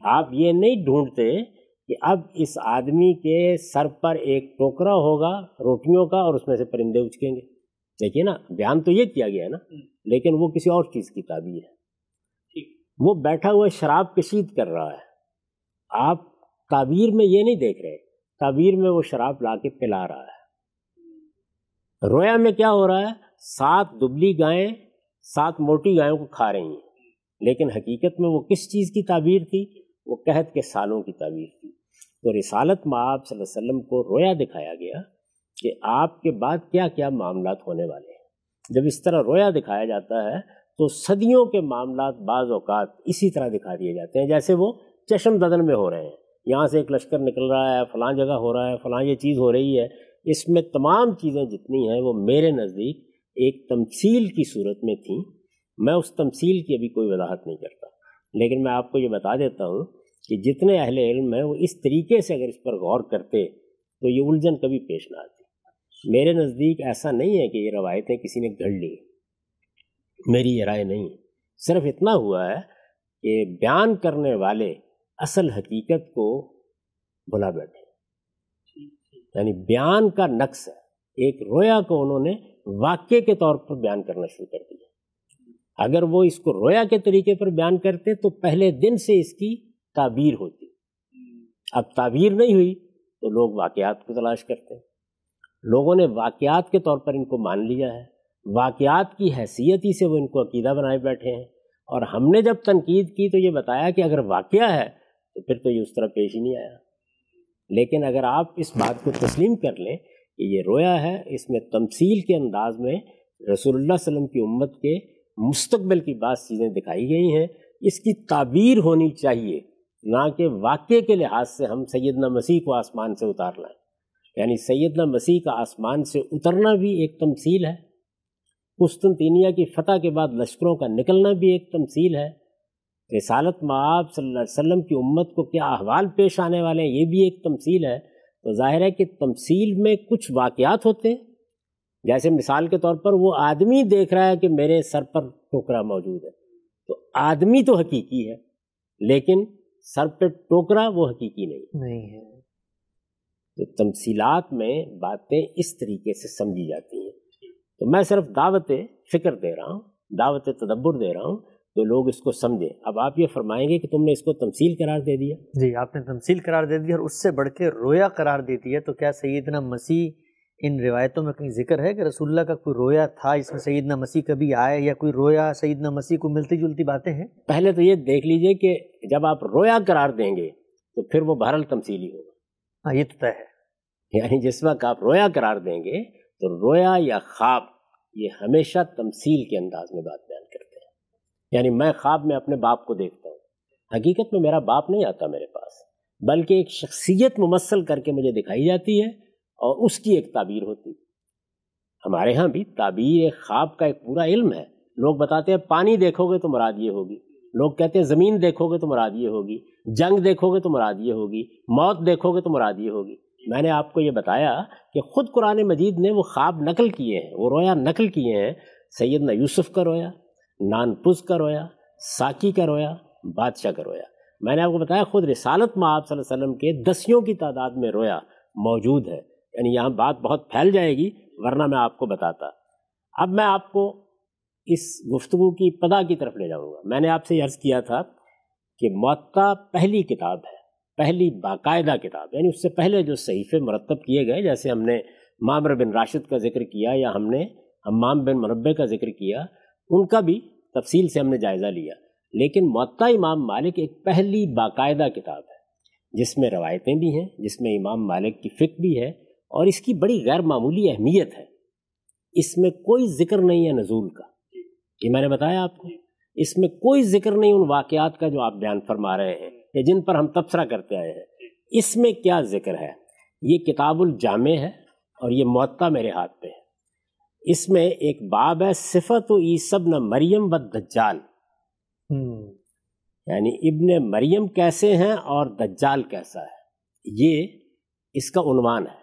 آپ یہ نہیں ڈھونڈتے کہ اب اس آدمی کے سر پر ایک ٹوکرا ہوگا روٹیوں کا اور اس میں سے پرندے اچکیں گے۔ دیکھیے نا بیان تو یہ کیا گیا ہے نا لیکن وہ کسی اور چیز کی تعبیر ہے۔ وہ بیٹھا ہوا شراب کشید کر رہا ہے۔ آپ تعبیر میں یہ نہیں دیکھ رہے تعبیر میں وہ شراب لا کے پلا رہا ہے۔ رویا میں کیا ہو رہا ہے؟ سات دبلی گائیں سات موٹی گایوں کو کھا رہی ہیں۔ لیکن حقیقت میں وہ کس چیز کی تعبیر تھی؟ وہ قحط کے سالوں کی تعبیر تھی۔ تو رسالت میں آپ صلی اللہ علیہ وسلم کو رویا دکھایا گیا کہ آپ کے بعد کیا کیا معاملات ہونے والے ہیں۔ جب اس طرح رویا دکھایا جاتا ہے تو صدیوں کے معاملات بعض اوقات اسی طرح دکھا دیے جاتے ہیں، جیسے وہ چشم ددن میں ہو رہے ہیں۔ یہاں سے ایک لشکر نکل رہا ہے، فلاں جگہ ہو رہا ہے، فلاں یہ چیز ہو رہی ہے۔ اس میں تمام چیزیں جتنی ہیں وہ میرے نزدیک ایک تمثیل کی صورت میں تھیں۔ میں اس تمثیل کی ابھی کوئی وضاحت نہیں کرتا۔ لیکن میں آپ کو یہ بتا دیتا ہوں کہ جتنے اہل علم ہیں وہ اس طریقے سے اگر اس پر غور کرتے تو یہ الجھن کبھی پیش نہ آتی۔ میرے نزدیک ایسا نہیں ہے کہ یہ روایتیں کسی نے گھڑ لی۔ میری یہ رائے نہیں۔ صرف اتنا ہوا ہے کہ بیان کرنے والے اصل حقیقت کو بھلا بیٹھے۔ یعنی بیان کا نقص ہے۔ ایک رویا کو انہوں نے واقعے کے طور پر بیان کرنا شروع کر دیا۔ اگر وہ اس کو رویا کے طریقے پر بیان کرتے تو پہلے دن سے اس کی تعبیر ہوتی۔ اب تعبیر نہیں ہوئی تو لوگ واقعات کو تلاش کرتے ہیں۔ لوگوں نے واقعات کے طور پر ان کو مان لیا ہے۔ واقعات کی حیثیتی سے وہ ان کو عقیدہ بنائے بیٹھے ہیں۔ اور ہم نے جب تنقید کی تو یہ بتایا کہ اگر واقعہ ہے تو پھر تو یہ اس طرح پیش ہی نہیں آیا۔ لیکن اگر آپ اس بات کو تسلیم کر لیں کہ یہ رویا ہے، اس میں تمثیل کے انداز میں رسول اللہ علیہ وسلم کی امت کے مستقبل کی بعض چیزیں دکھائی گئی ہیں۔ اس کی تعبیر ہونی چاہیے، نہ کہ واقعے کے لحاظ سے ہم سیدنا مسیح کو آسمان سے اتار لائیں یعنی سیدنا مسیح کا آسمان سے اترنا بھی ایک تمثیل ہے۔ قسطنطینیہ کی فتح کے بعد لشکروں کا نکلنا بھی ایک تمثیل ہے۔ رسالت معاب صلی اللہ علیہ وسلم کی امت کو کیا احوال پیش آنے والے ہیں، یہ بھی ایک تمثیل ہے۔ تو ظاہر ہے کہ تمثیل میں کچھ واقعات ہوتے ہیں۔ جیسے مثال کے طور پر وہ آدمی دیکھ رہا ہے کہ میرے سر پر ٹوکرا موجود ہے۔ تو آدمی تو حقیقی ہے لیکن سر پہ ٹوکرا وہ حقیقی نہیں نہیں ہے۔ تو تمثیلات میں باتیں اس طریقے سے سمجھی جاتی ہیں۔ تو میں صرف دعوت فکر دے رہا ہوں دعوت تدبر دے رہا ہوں تو لوگ اس کو سمجھیں۔ اب آپ یہ فرمائیں گے کہ تم نے اس کو تمثیل قرار دے دیا۔ جی آپ نے تمثیل قرار دے دیا اور اس سے بڑھ کے رویا قرار دے دیا تو کیا سیدنا مسیح ان روایتوں میں کہیں ذکر ہے کہ رسول اللہ کا کوئی رویا تھا اس میں سیدنا مسیح کبھی آئے یا کوئی رویا سیدنا مسیح کو ملتی جلتی باتیں ہیں؟ پہلے تو یہ دیکھ لیجیے کہ جب آپ رویا قرار دیں گے تو پھر وہ بہرحال تمثیلی ہوگا۔ ہاں یہ تو طے ہے۔ یعنی جس وقت آپ رویا قرار دیں گے تو رویا یا خواب یہ ہمیشہ تمثیل کے انداز میں بات بیان کرتے ہیں۔ یعنی میں خواب میں اپنے باپ کو دیکھتا ہوں۔ حقیقت میں میرا باپ نہیں آتا میرے پاس بلکہ ایک شخصیت ممثل کر کے مجھے دکھائی جاتی ہے اور اس کی ایک تعبیر ہوتی۔ ہمارے ہاں بھی تعبیر خواب کا ایک پورا علم ہے۔ لوگ بتاتے ہیں، پانی دیکھو گے تو مراد یہ ہوگی۔ لوگ کہتے ہیں، زمین دیکھو گے تو مراد یہ ہوگی۔ جنگ دیکھو گے تو مراد یہ ہوگی۔ موت دیکھو گے تو مراد یہ ہوگی۔ میں نے آپ کو یہ بتایا کہ خود قرآن مجید نے وہ خواب نقل کیے ہیں، وہ رویا نقل کیے ہیں۔ سیدنا یوسف کا رویا نان پس کا رویا، ساکی کا رویا، بادشاہ کا رویا۔ میں نے آپ کو بتایا، خود رسالت میں آپ صلی اللہ علیہ وسلم کے دسیوں کی تعداد میں رویا موجود ہے۔ یعنی یہاں بات بہت پھیل جائے گی، ورنہ میں آپ کو بتاتا۔ اب میں آپ کو اس گفتگو کی پدا کی طرف لے جاؤں گا۔ میں نے آپ سے عرض کیا تھا کہ معطا پہلی کتاب ہے، پہلی باقاعدہ کتاب یعنی اس سے پہلے جو صحیفے مرتب کیے گئے، جیسے ہم نے مامر بن راشد کا ذکر کیا یا ہم نے امام بن مربع کا ذکر کیا، ان کا بھی تفصیل سے ہم نے جائزہ لیا۔ لیکن معطا امام مالک ایک پہلی باقاعدہ کتاب ہے، جس میں روایتیں بھی ہیں، جس میں امام مالک کی فکر بھی ہے اور اس کی بڑی غیر معمولی اہمیت ہے۔ اس میں کوئی ذکر نہیں ہے نزول کا۔ یہ میں نے بتایا آپ کو۔ اس میں کوئی ذکر نہیں ان واقعات کا جو آپ بیان فرما رہے ہیں یا جن پر ہم تبصرہ کرتے آئے ہیں۔ اس میں کیا ذکر ہے؟ یہ کتاب الجامع ہے اور یہ معطا میرے ہاتھ پہ ہے۔ اس میں ایک باب ہے صفت و عیسب نہ مریم و دجال یعنی ابن مریم کیسے ہیں اور دجال کیسا ہے؟ یہ اس کا عنوان ہے۔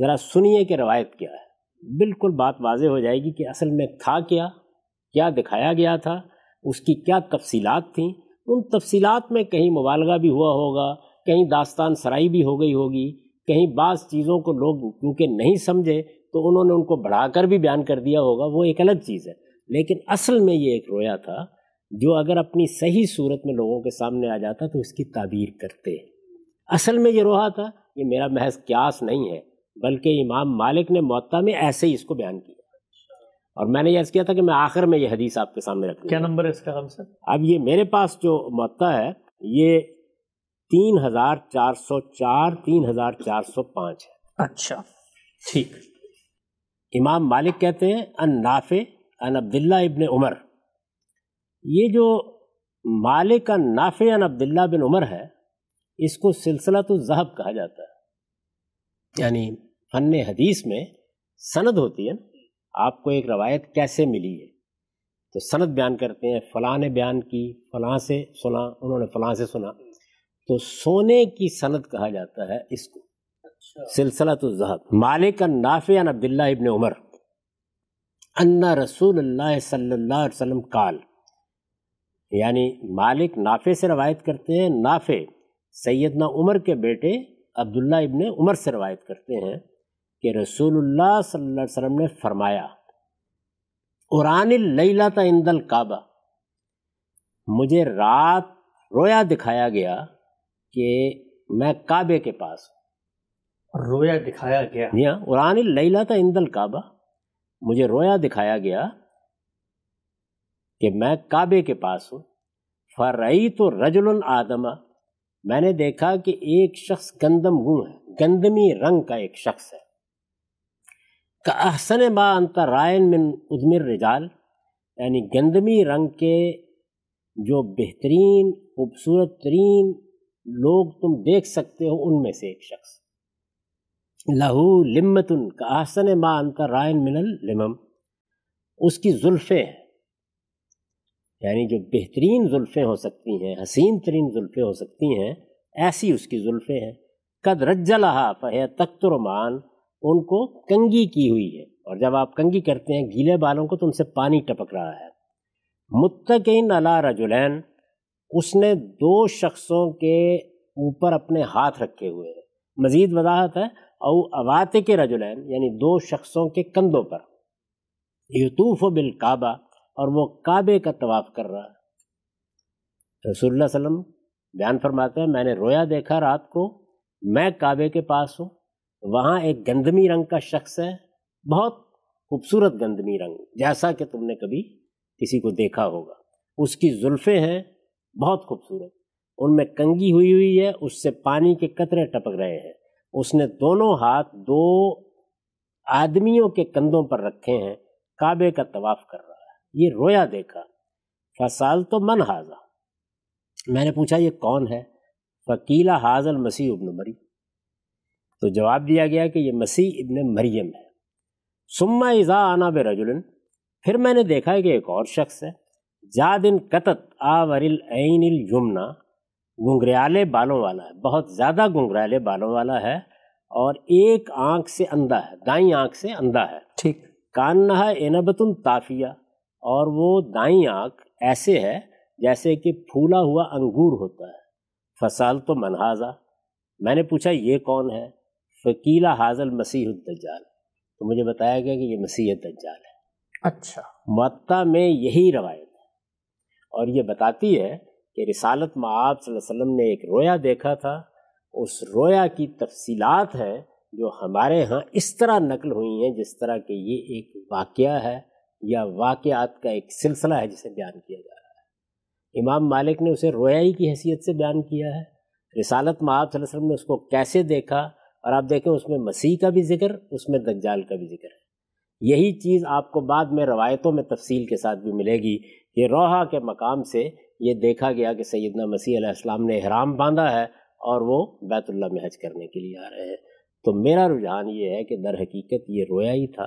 ذرا سنیے کہ روایت کیا ہے۔ بالکل بات واضح ہو جائے گی کہ اصل میں تھا کیا کیا دکھایا گیا تھا، اس کی کیا تفصیلات تھیں۔ ان تفصیلات میں کہیں مبالغہ بھی ہوا ہوگا، کہیں داستان سرائی بھی ہو گئی ہوگی، کہیں بعض چیزوں کو لوگ کیونکہ نہیں سمجھے تو انہوں نے ان کو بڑھا کر بھی بیان کر دیا ہوگا، وہ ایک الگ چیز ہے۔ لیکن اصل میں یہ ایک رویا تھا، جو اگر اپنی صحیح صورت میں لوگوں کے سامنے آ جاتا تو اس کی تعبیر کرتے۔ اصل میں یہ روحا تھا، یہ میرا محض قیاس نہیں ہے۔ بلکہ امام مالک نے معطا میں ایسے ہی اس کو بیان کیا۔ اور میں نے یہ عرض کیا تھا کہ میں آخر میں یہ حدیث آپ کے سامنے رکھ کیا نمبر ہے اس کا سر اب یہ میرے پاس جو معطا ہے یہ تین ہزار چار سو چار تین ہزار چار سو پانچ ہے۔ اچھا ٹھیک۔ امام مالک کہتے ہیں ان نافع ان عبداللہ ابن عمر۔ یہ جو مالک ان نافع ان عبداللہ بن عمر ہے اس کو سلسلہ تو ذہب کہا جاتا ہے۔ یعنی فن حدیث میں سند ہوتی ہے آپ کو ایک روایت کیسے ملی ہے تو سند بیان کرتے ہیں فلاں نے بیان کی فلاں سے سنا انہوں نے فلاں سے سنا۔ تو سونے کی سند کہا جاتا ہے اس کو۔ اچھا۔ سلسلہ تو ذہب مالک نافع عبداللہ ابن عمر۔ ان رسول اللہ صلی اللہ علیہ وسلم کال یعنی مالک نافع سے روایت کرتے ہیں نافع سیدنا عمر کے بیٹے عبداللہ ابن عمر سے روایت کرتے ہیں۔ کہ رسول اللہ صلی اللہ علیہ وسلم نے فرمایا قرآن اللیلہ عند الکعبہ مجھے رات رویا دکھایا گیا کہ میں کعبے کے پاس ہوں۔ رویا دکھایا گیا۔ جی ہاں قرآن اللیلہ عند الکعبہ مجھے رویا دکھایا گیا کہ میں کعبے کے پاس ہوں۔ فرعی تو رجل آدمہ میں نے دیکھا کہ ایک شخص گندم گوں ہے گندمی رنگ کا ایک شخص ہے۔ کا احسن ما انت رائن من ادمر رجال یعنی گندمی رنگ کے جو بہترین، خوبصورت ترین لوگ تم دیکھ سکتے ہو ان میں سے ایک شخص۔ لہو لمتن کا احسن ما انت رائن من المم۔ اس کی زلفیں ہیں یعنی جو بہترین زلفیں ہو سکتی ہیں، حسین ترین زلفیں ہو سکتی ہیں، ایسی اس کی زلفیں ہیں۔ قد رجلہا فہ تخترمان ان کو کنگی کی ہوئی ہے۔ اور جب آپ کنگی کرتے ہیں، گیلے بالوں کو تو ان سے پانی ٹپک رہا ہے۔ متقین علا رجلین، اس نے دو شخصوں کے اوپر اپنے ہاتھ رکھے ہوئے ہیں۔ مزید وضاحت ہے، او اوات کے رجلین یعنی دو شخصوں کے کندھوں پر۔ یوتوف بالکعبہ، اور وہ کعبے کا طواف کر رہا ہے۔ رسول اللہ علیہ وسلم بیان فرماتے ہیں، میں نے رویا دیکھا رات کو، میں کعبے کے پاس ہوں۔ وہاں ایک گندمی رنگ کا شخص ہے، بہت خوبصورت گندمی رنگ، جیسا کہ تم نے کبھی کسی کو دیکھا ہوگا۔ اس کی زلفیں ہیں، بہت خوبصورت۔ ان میں کنگی ہوئی ہوئی ہے، اس سے پانی کے قطرے ٹپک رہے ہیں۔ اس نے دونوں ہاتھ دو آدمیوں کے کندھوں پر رکھے ہیں، کعبے کا طواف کر رہا ہے۔ یہ رویا دیکھا۔ فسال تو من حاضہ میں نے پوچھا، یہ کون ہے؟ فکیلا حاضل مسیح ابن مری تو جواب دیا گیا کہ یہ مسیح ابن مریم ہے۔ سما ازا آنا بے رجولن پھر میں نے دیکھا کہ ایک اور شخص ہے۔ جادن قطت آورل عین الجمنا گنگریالے بالوں والا ہے۔ بہت زیادہ گنگریالے بالوں والا ہے اور ایک آنکھ سے اندھا ہے دائیں آنکھ سے اندھا ہے۔ ٹھیک۔ کاننا اینبت الطافیہ اور وہ دائیں آنکھ ایسے ہے جیسے کہ پھولا ہوا انگور ہوتا ہے۔ فصال تو منحاظہ میں نے پوچھا یہ کون ہے؟ فکیلا حاضل مسیح الدجال۔ تو مجھے بتایا گیا کہ یہ مسیح الدجال ہے۔ اچھا۔ معطا میں یہی روایت ہے۔ اور یہ بتاتی ہے کہ رسالت معاب صلی اللہ علیہ وسلم نے ایک رویا دیکھا تھا۔ اس رویا کی تفصیلات ہیں جو ہمارے ہاں اس طرح نقل ہوئی ہیں جس طرح کہ یہ ایک واقعہ ہے یا واقعات کا ایک سلسلہ ہے جسے بیان کیا جا رہا ہے۔ امام مالک نے اسے رویائی کی حیثیت سے بیان کیا ہے۔ رسالت معاب صلی اللہ علیہ وسلم نے اس کو کیسے دیکھا اور آپ دیکھیں اس میں مسیح کا بھی ذکر، اس میں دجال کا بھی ذکر ہے۔ یہی چیز آپ کو بعد میں روایتوں میں تفصیل کے ساتھ بھی ملے گی کہ روحا کے مقام سے یہ دیکھا گیا کہ سیدنا مسیح علیہ السلام نے احرام باندھا ہے اور وہ بیت اللہ میں حج کرنے کے لیے آ رہے ہیں۔ تو میرا رجحان یہ ہے کہ در حقیقت یہ رویا ہی تھا۔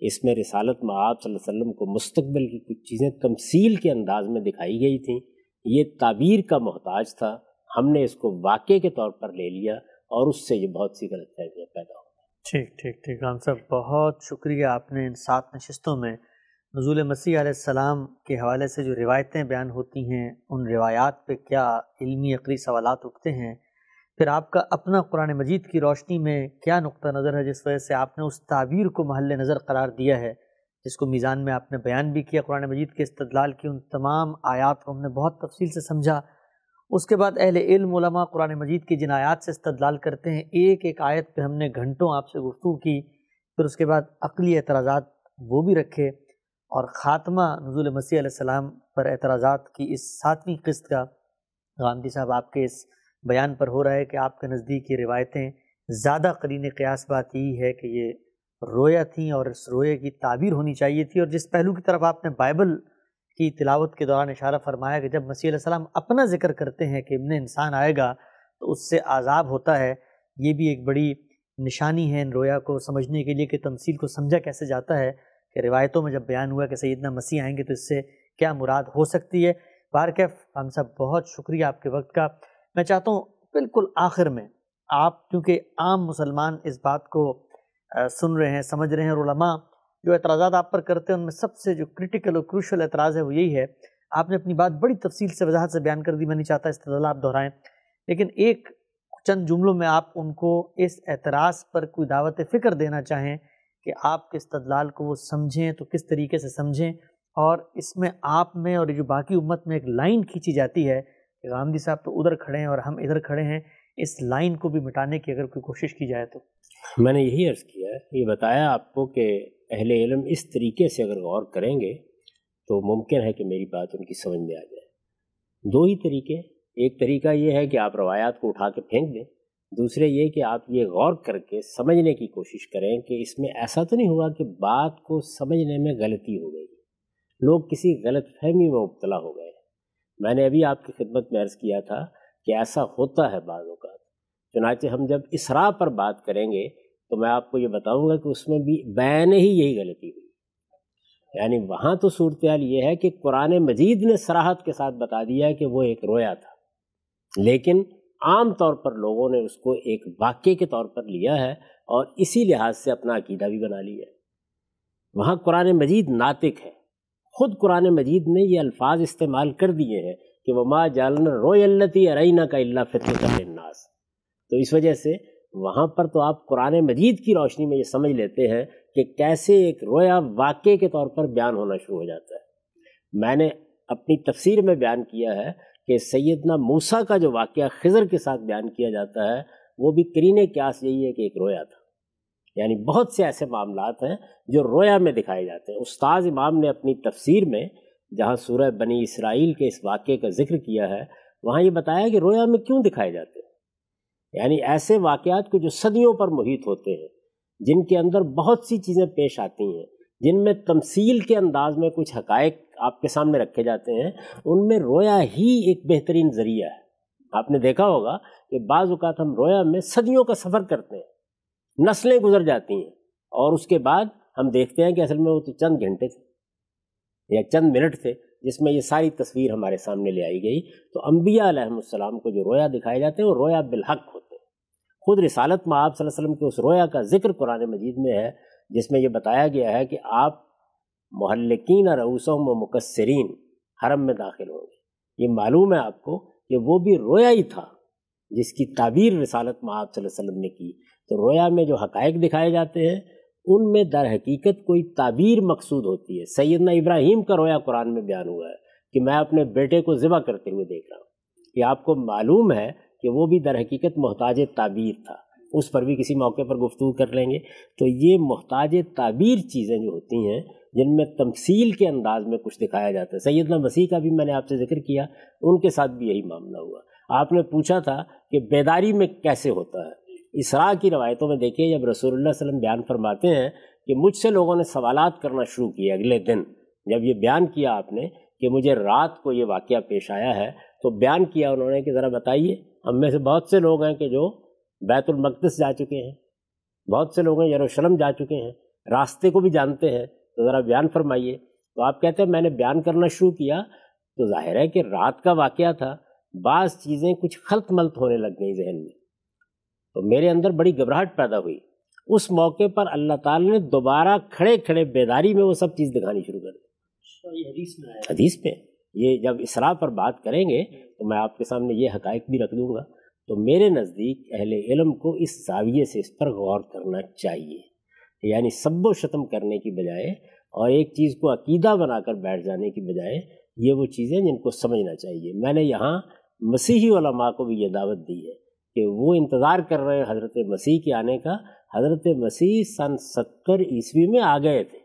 اس میں رسالت میں آپ صلی اللہ علیہ وسلم کو مستقبل کی کچھ چیزیں تمثیل کے انداز میں دکھائی گئی تھیں۔ یہ تعبیر کا محتاج تھا۔ ہم نے اس کو واقعے کے طور پر لے لیا۔ اور اس سے یہ بہت سی غلط فہمیاں پیدا ہو ٹھیک ٹھیک ٹھیک رام صاحب، بہت شکریہ آپ نے ان سات نشستوں میں نزول مسیح علیہ السلام کے حوالے سے جو روایتیں بیان ہوتی ہیں، ان روایات پہ کیا علمی عقلی سوالات اٹھتے ہیں؟ پھر آپ کا اپنا قرآن مجید کی روشنی میں کیا نقطہ نظر ہے جس وجہ سے آپ نے اس تعبیر کو محل نظر قرار دیا ہے؟ جس کو میزان میں آپ نے بیان بھی کیا، قرآن مجید کے استدلال کی ان تمام آیات کو ہم نے بہت تفصیل سے سمجھا۔ اس کے بعد اہل علم علماء قرآن مجید کی جن آیات سے استدلال کرتے ہیں۔ ایک ایک آیت پہ ہم نے گھنٹوں آپ سے گفتگو کی، پھر اس کے بعد عقلی اعتراضات وہ بھی رکھے اور خاتمہ نزول مسیح علیہ السلام پر اعتراضات کی اس ساتویں قسط کا۔ غامدی صاحب، آپ کے اس بیان پر ہو رہا ہے کہ آپ کے نزدیک یہ روایتیں زیادہ قرین قیاس بات یہی ہے کہ یہ رویا تھیں اور اس روئے کی تعبیر ہونی چاہیے تھی اور جس پہلو کی طرف آپ نے بائبل کی تلاوت کے دوران اشارہ فرمایا کہ جب مسیح علیہ السلام اپنا ذکر کرتے ہیں کہ ابن انسان آئے گا تو اس سے عذاب ہوتا ہے، یہ بھی ایک بڑی نشانی ہے ان رویا کو سمجھنے کے لیے کہ تمثیل کو سمجھا کیسے جاتا ہے کہ روایتوں میں جب بیان ہوا کہ سیدنا مسیح آئیں گے تو اس سے کیا مراد ہو سکتی ہے؟ بارکیف، ہم سب بہت شکریہ آپ کے وقت کا۔ میں چاہتا ہوں بالکل آخر میں آپ، کیونکہ عام مسلمان اس بات کو سن رہے ہیں، سمجھ رہے ہیں، اور علماء جو اعتراضات آپ پر کرتے ہیں، ان میں سب سے جو کرٹیکل اور کروشل اعتراض ہے وہ یہی ہے۔ آپ نے اپنی بات بڑی تفصیل سے وضاحت سے بیان کر دی، میں نہیں چاہتا استدلال آپ دہرائیں۔ لیکن ایک چند جملوں میں آپ ان کو اس اعتراض پر کوئی دعوت فکر دینا چاہیں کہ آپ کے استدلال کو وہ سمجھیں تو کس طریقے سے سمجھیں۔ اور اس میں آپ میں اور جو باقی امت میں ایک لائن کھینچی جاتی ہے کہ غامدی صاحب تو ادھر کھڑے ہیں اور ہم ادھر کھڑے ہیں، اس لائن کو بھی مٹانے کی اگر کوئی کوشش کی جائے تو۔ میں نے یہی عرض کیا ہے، یہ بتایا آپ کو کہ اہل علم اس طریقے سے اگر غور کریں گے تو ممکن ہے کہ میری بات ان کی سمجھ میں آ جائے۔ دو ہی طریقے، ایک طریقہ یہ ہے کہ آپ روایات کو اٹھا کے پھینک دیں، دوسرے یہ کہ آپ یہ غور کر کے سمجھنے کی کوشش کریں کہ اس میں ایسا تو نہیں ہوا کہ بات کو سمجھنے میں غلطی ہو گئی۔ لوگ کسی غلط فہمی میں مبتلا ہو گئے۔ میں نے ابھی آپ کی خدمت میں عرض کیا تھا کہ ایسا ہوتا ہے بعض اوقات۔ چنانچہ ہم جب اسرا پر بات کریں گے تو میں آپ کو یہ بتاؤں گا کہ اس میں بھی بین ہی یہی غلطی ہوئی۔ یعنی وہاں تو صورتحال یہ ہے کہ قرآن مجید نے سراحت کے ساتھ بتا دیا کہ وہ ایک رویا تھا۔ لیکن عام طور پر لوگوں نے اس کو ایک واقعے کے طور پر لیا ہے اور اسی لحاظ سے اپنا عقیدہ بھی بنا لیا ہے۔ وہاں قرآن مجید ناطق ہے۔ خود قرآن مجید نے یہ الفاظ استعمال کر دیے ہیں کہ وہ ماں جالن روی التی ارئینہ کا اللہ فطر الناس تو اس وجہ سے وہاں پر تو آپ قرآن مجید کی روشنی میں یہ سمجھ لیتے ہیں کہ کیسے ایک رویا واقعے کے طور پر بیان ہونا شروع ہو جاتا ہے۔ میں نے اپنی تفسیر میں بیان کیا ہے کہ سیدنا موسیٰ کا جو واقعہ خضر کے ساتھ بیان کیا جاتا ہے، وہ بھی کرین کیاس یہی ہے کہ ایک رویا تھا۔ یعنی بہت سے ایسے معاملات ہیں جو رویا میں دکھائے جاتے ہیں۔ استاذ امام نے اپنی تفسیر میں جہاں سورہ بنی اسرائیل کے اس واقعے کا ذکر کیا ہے، وہاں یہ بتایا کہ رویا میں کیوں دکھائے جاتے ہیں؟ یعنی ایسے واقعات کو جو صدیوں پر محیط ہوتے ہیں، جن کے اندر بہت سی چیزیں پیش آتی ہیں، جن میں تمثیل کے انداز میں کچھ حقائق آپ کے سامنے رکھے جاتے ہیں، ان میں رویا ہی ایک بہترین ذریعہ ہے۔ آپ نے دیکھا ہوگا کہ بعض اوقات ہم رویا میں صدیوں کا سفر کرتے ہیں، نسلیں گزر جاتی ہیں اور اس کے بعد ہم دیکھتے ہیں کہ اصل میں وہ تو چند گھنٹے تھے یا چند منٹ تھے۔ جس میں یہ ساری تصویر ہمارے سامنے لے آئی گئی۔ تو انبیاء علیہ السلام کو جو رویا دکھائے جاتے ہیں، وہ رویا بالحق ہوتے ہیں۔ خود رسالت میں آپ صلی اللہ علیہ وسلم کے اس رویا کا ذکر قرآن مجید میں ہے، جس میں یہ بتایا گیا ہے کہ آپ محلقین رعوسم و مقصرین حرم میں داخل ہوں گے۔ یہ معلوم ہے آپ کو کہ وہ بھی رویا ہی تھا، جس کی تعبیر رسالت میں آپ صلی اللہ علیہ وسلم نے کی۔ تو رویا میں جو حقائق دکھائے جاتے ہیں ان میں در حقیقت کوئی تعبیر مقصود ہوتی ہے۔ سیدنا ابراہیم کا رویا قرآن میں بیان ہوا ہے کہ میں اپنے بیٹے کو ذبح کرتے ہوئے دیکھ رہا ہوں۔ کہ آپ کو معلوم ہے کہ وہ بھی در حقیقت محتاج تعبیر تھا۔ اس پر بھی کسی موقع پر گفتگو کر لیں گے۔ تو یہ محتاج تعبیر چیزیں جو ہوتی ہیں، جن میں تمثیل کے انداز میں کچھ دکھایا جاتا ہے۔ سیدنا مسیح کا بھی میں نے آپ سے ذکر کیا، ان کے ساتھ بھی یہی معاملہ ہوا۔ آپ نے پوچھا تھا کہ بیداری میں کیسے ہوتا ہے۔ اسراء کی روایتوں میں دیکھیں جب رسول اللہ علیہ وسلم بیان فرماتے ہیں کہ مجھ سے لوگوں نے سوالات کرنا شروع کیے اگلے دن، جب یہ بیان کیا آپ نے کہ مجھے رات کو یہ واقعہ پیش آیا ہے، تو بیان کیا انہوں نے کہ ذرا بتائیے، ہم میں سے بہت سے لوگ ہیں کہ جو بیت المقدس جا چکے ہیں، بہت سے لوگ ہیں یروشلم جا چکے ہیں، راستے کو بھی جانتے ہیں، تو ذرا بیان فرمائیے۔ تو آپ کہتے ہیں میں نے بیان کرنا شروع کیا، تو ظاہر ہے کہ رات کا واقعہ تھا، بعض چیزیں کچھ خلط ملط ہونے لگ گئیں ذہن میں۔ تو میرے اندر بڑی گھبراہٹ پیدا ہوئی۔ اس موقع پر اللہ تعالیٰ نے دوبارہ کھڑے کھڑے بیداری میں وہ سب چیز دکھانی شروع کر دی۔ حدیث میں حدیث پہ یہ جب اسراء پر بات کریں گے تو میں آپ کے سامنے یہ حقائق بھی رکھ دوں گا۔ تو میرے نزدیک اہل علم کو اس زاویے سے اس پر غور کرنا چاہیے۔ یعنی سب و شتم کرنے کی بجائے اور ایک چیز کو عقیدہ بنا کر بیٹھ جانے کی بجائے یہ وہ چیزیں جن کو سمجھنا چاہیے۔ میں نے یہاں مسیحی علماء کو بھی یہ دعوت دی ہے۔ کہ وہ انتظار کر رہے ہیں حضرت مسیح کے آنے کا حضرت مسیح سن ستر عیسوی میں آ گئے تھے۔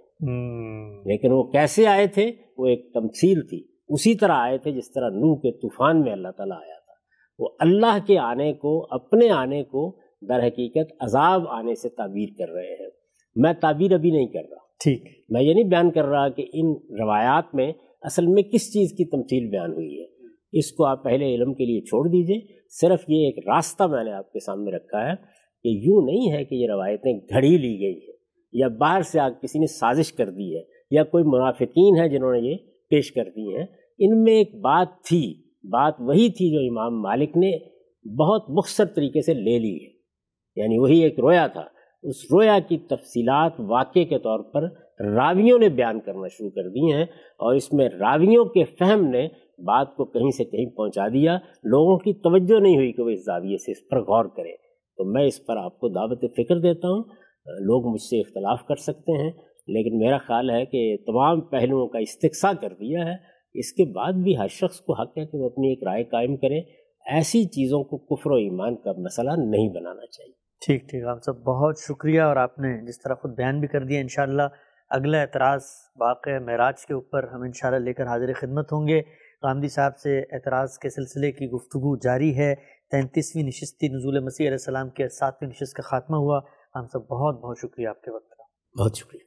لیکن وہ کیسے آئے تھے؟ وہ ایک تمثیل تھی۔ اسی طرح آئے تھے جس طرح نوح کے طوفان میں اللہ تعالیٰ آیا تھا۔ وہ اللہ کے آنے کو اپنے آنے کو در حقیقت عذاب آنے سے تعبیر کر رہے ہیں۔ میں تعبیر ابھی نہیں کر رہا۔ ٹھیک۔ میں یہ نہیں بیان کر رہا کہ ان روایات میں اصل میں کس چیز کی تمثیل بیان ہوئی ہے۔ اس کو آپ پہلے علم کے لیے چھوڑ دیجیے۔ صرف یہ ایک راستہ میں نے آپ کے سامنے رکھا ہے کہ یوں نہیں ہے کہ یہ روایتیں گھڑی لی گئی ہیں یا باہر سے آ کسی نے سازش کر دی ہے یا کوئی منافقین ہے جنہوں نے یہ پیش کر دی ہیں۔ ان میں ایک بات تھی، بات وہی تھی جو امام مالک نے بہت مختصر طریقے سے لے لی ہے۔ یعنی وہی ایک رویا تھا۔ اس رویا کی تفصیلات واقع کے طور پر راویوں نے بیان کرنا شروع کر دی ہیں اور اس میں راویوں کے فہم نے بات کو کہیں سے کہیں پہنچا دیا، لوگوں کی توجہ نہیں ہوئی کہ وہ اس زاویے سے اس پر غور کریں۔ تو میں اس پر آپ کو دعوت فکر دیتا ہوں، لوگ مجھ سے اختلاف کر سکتے ہیں، لیکن میرا خیال ہے کہ تمام پہلوؤں کا استقصا کر دیا ہے۔ اس کے بعد بھی ہر شخص کو حق ہے کہ وہ اپنی ایک رائے قائم کرے۔ ایسی چیزوں کو کفر و ایمان کا مسئلہ نہیں بنانا چاہیے۔ ٹھیک ٹھیک، آپ سب بہت شکریہ اور آپ نے جس طرح خود بیان بھی کر دیا، انشاءاللہ اگلا اعتراض واقع معراج کے اوپر ہم انشاءاللہ لے کر حاضر خدمت ہوں گے۔ غامدی صاحب سے اعتراض کے سلسلے کی گفتگو جاری ہے۔ تینتیسویں نشستی نزول مسیح علیہ السلام کے ساتویں نشست کا خاتمہ ہوا۔ ہم سب بہت بہت شکریہ آپ کے وقت کا۔ بہت شکریہ۔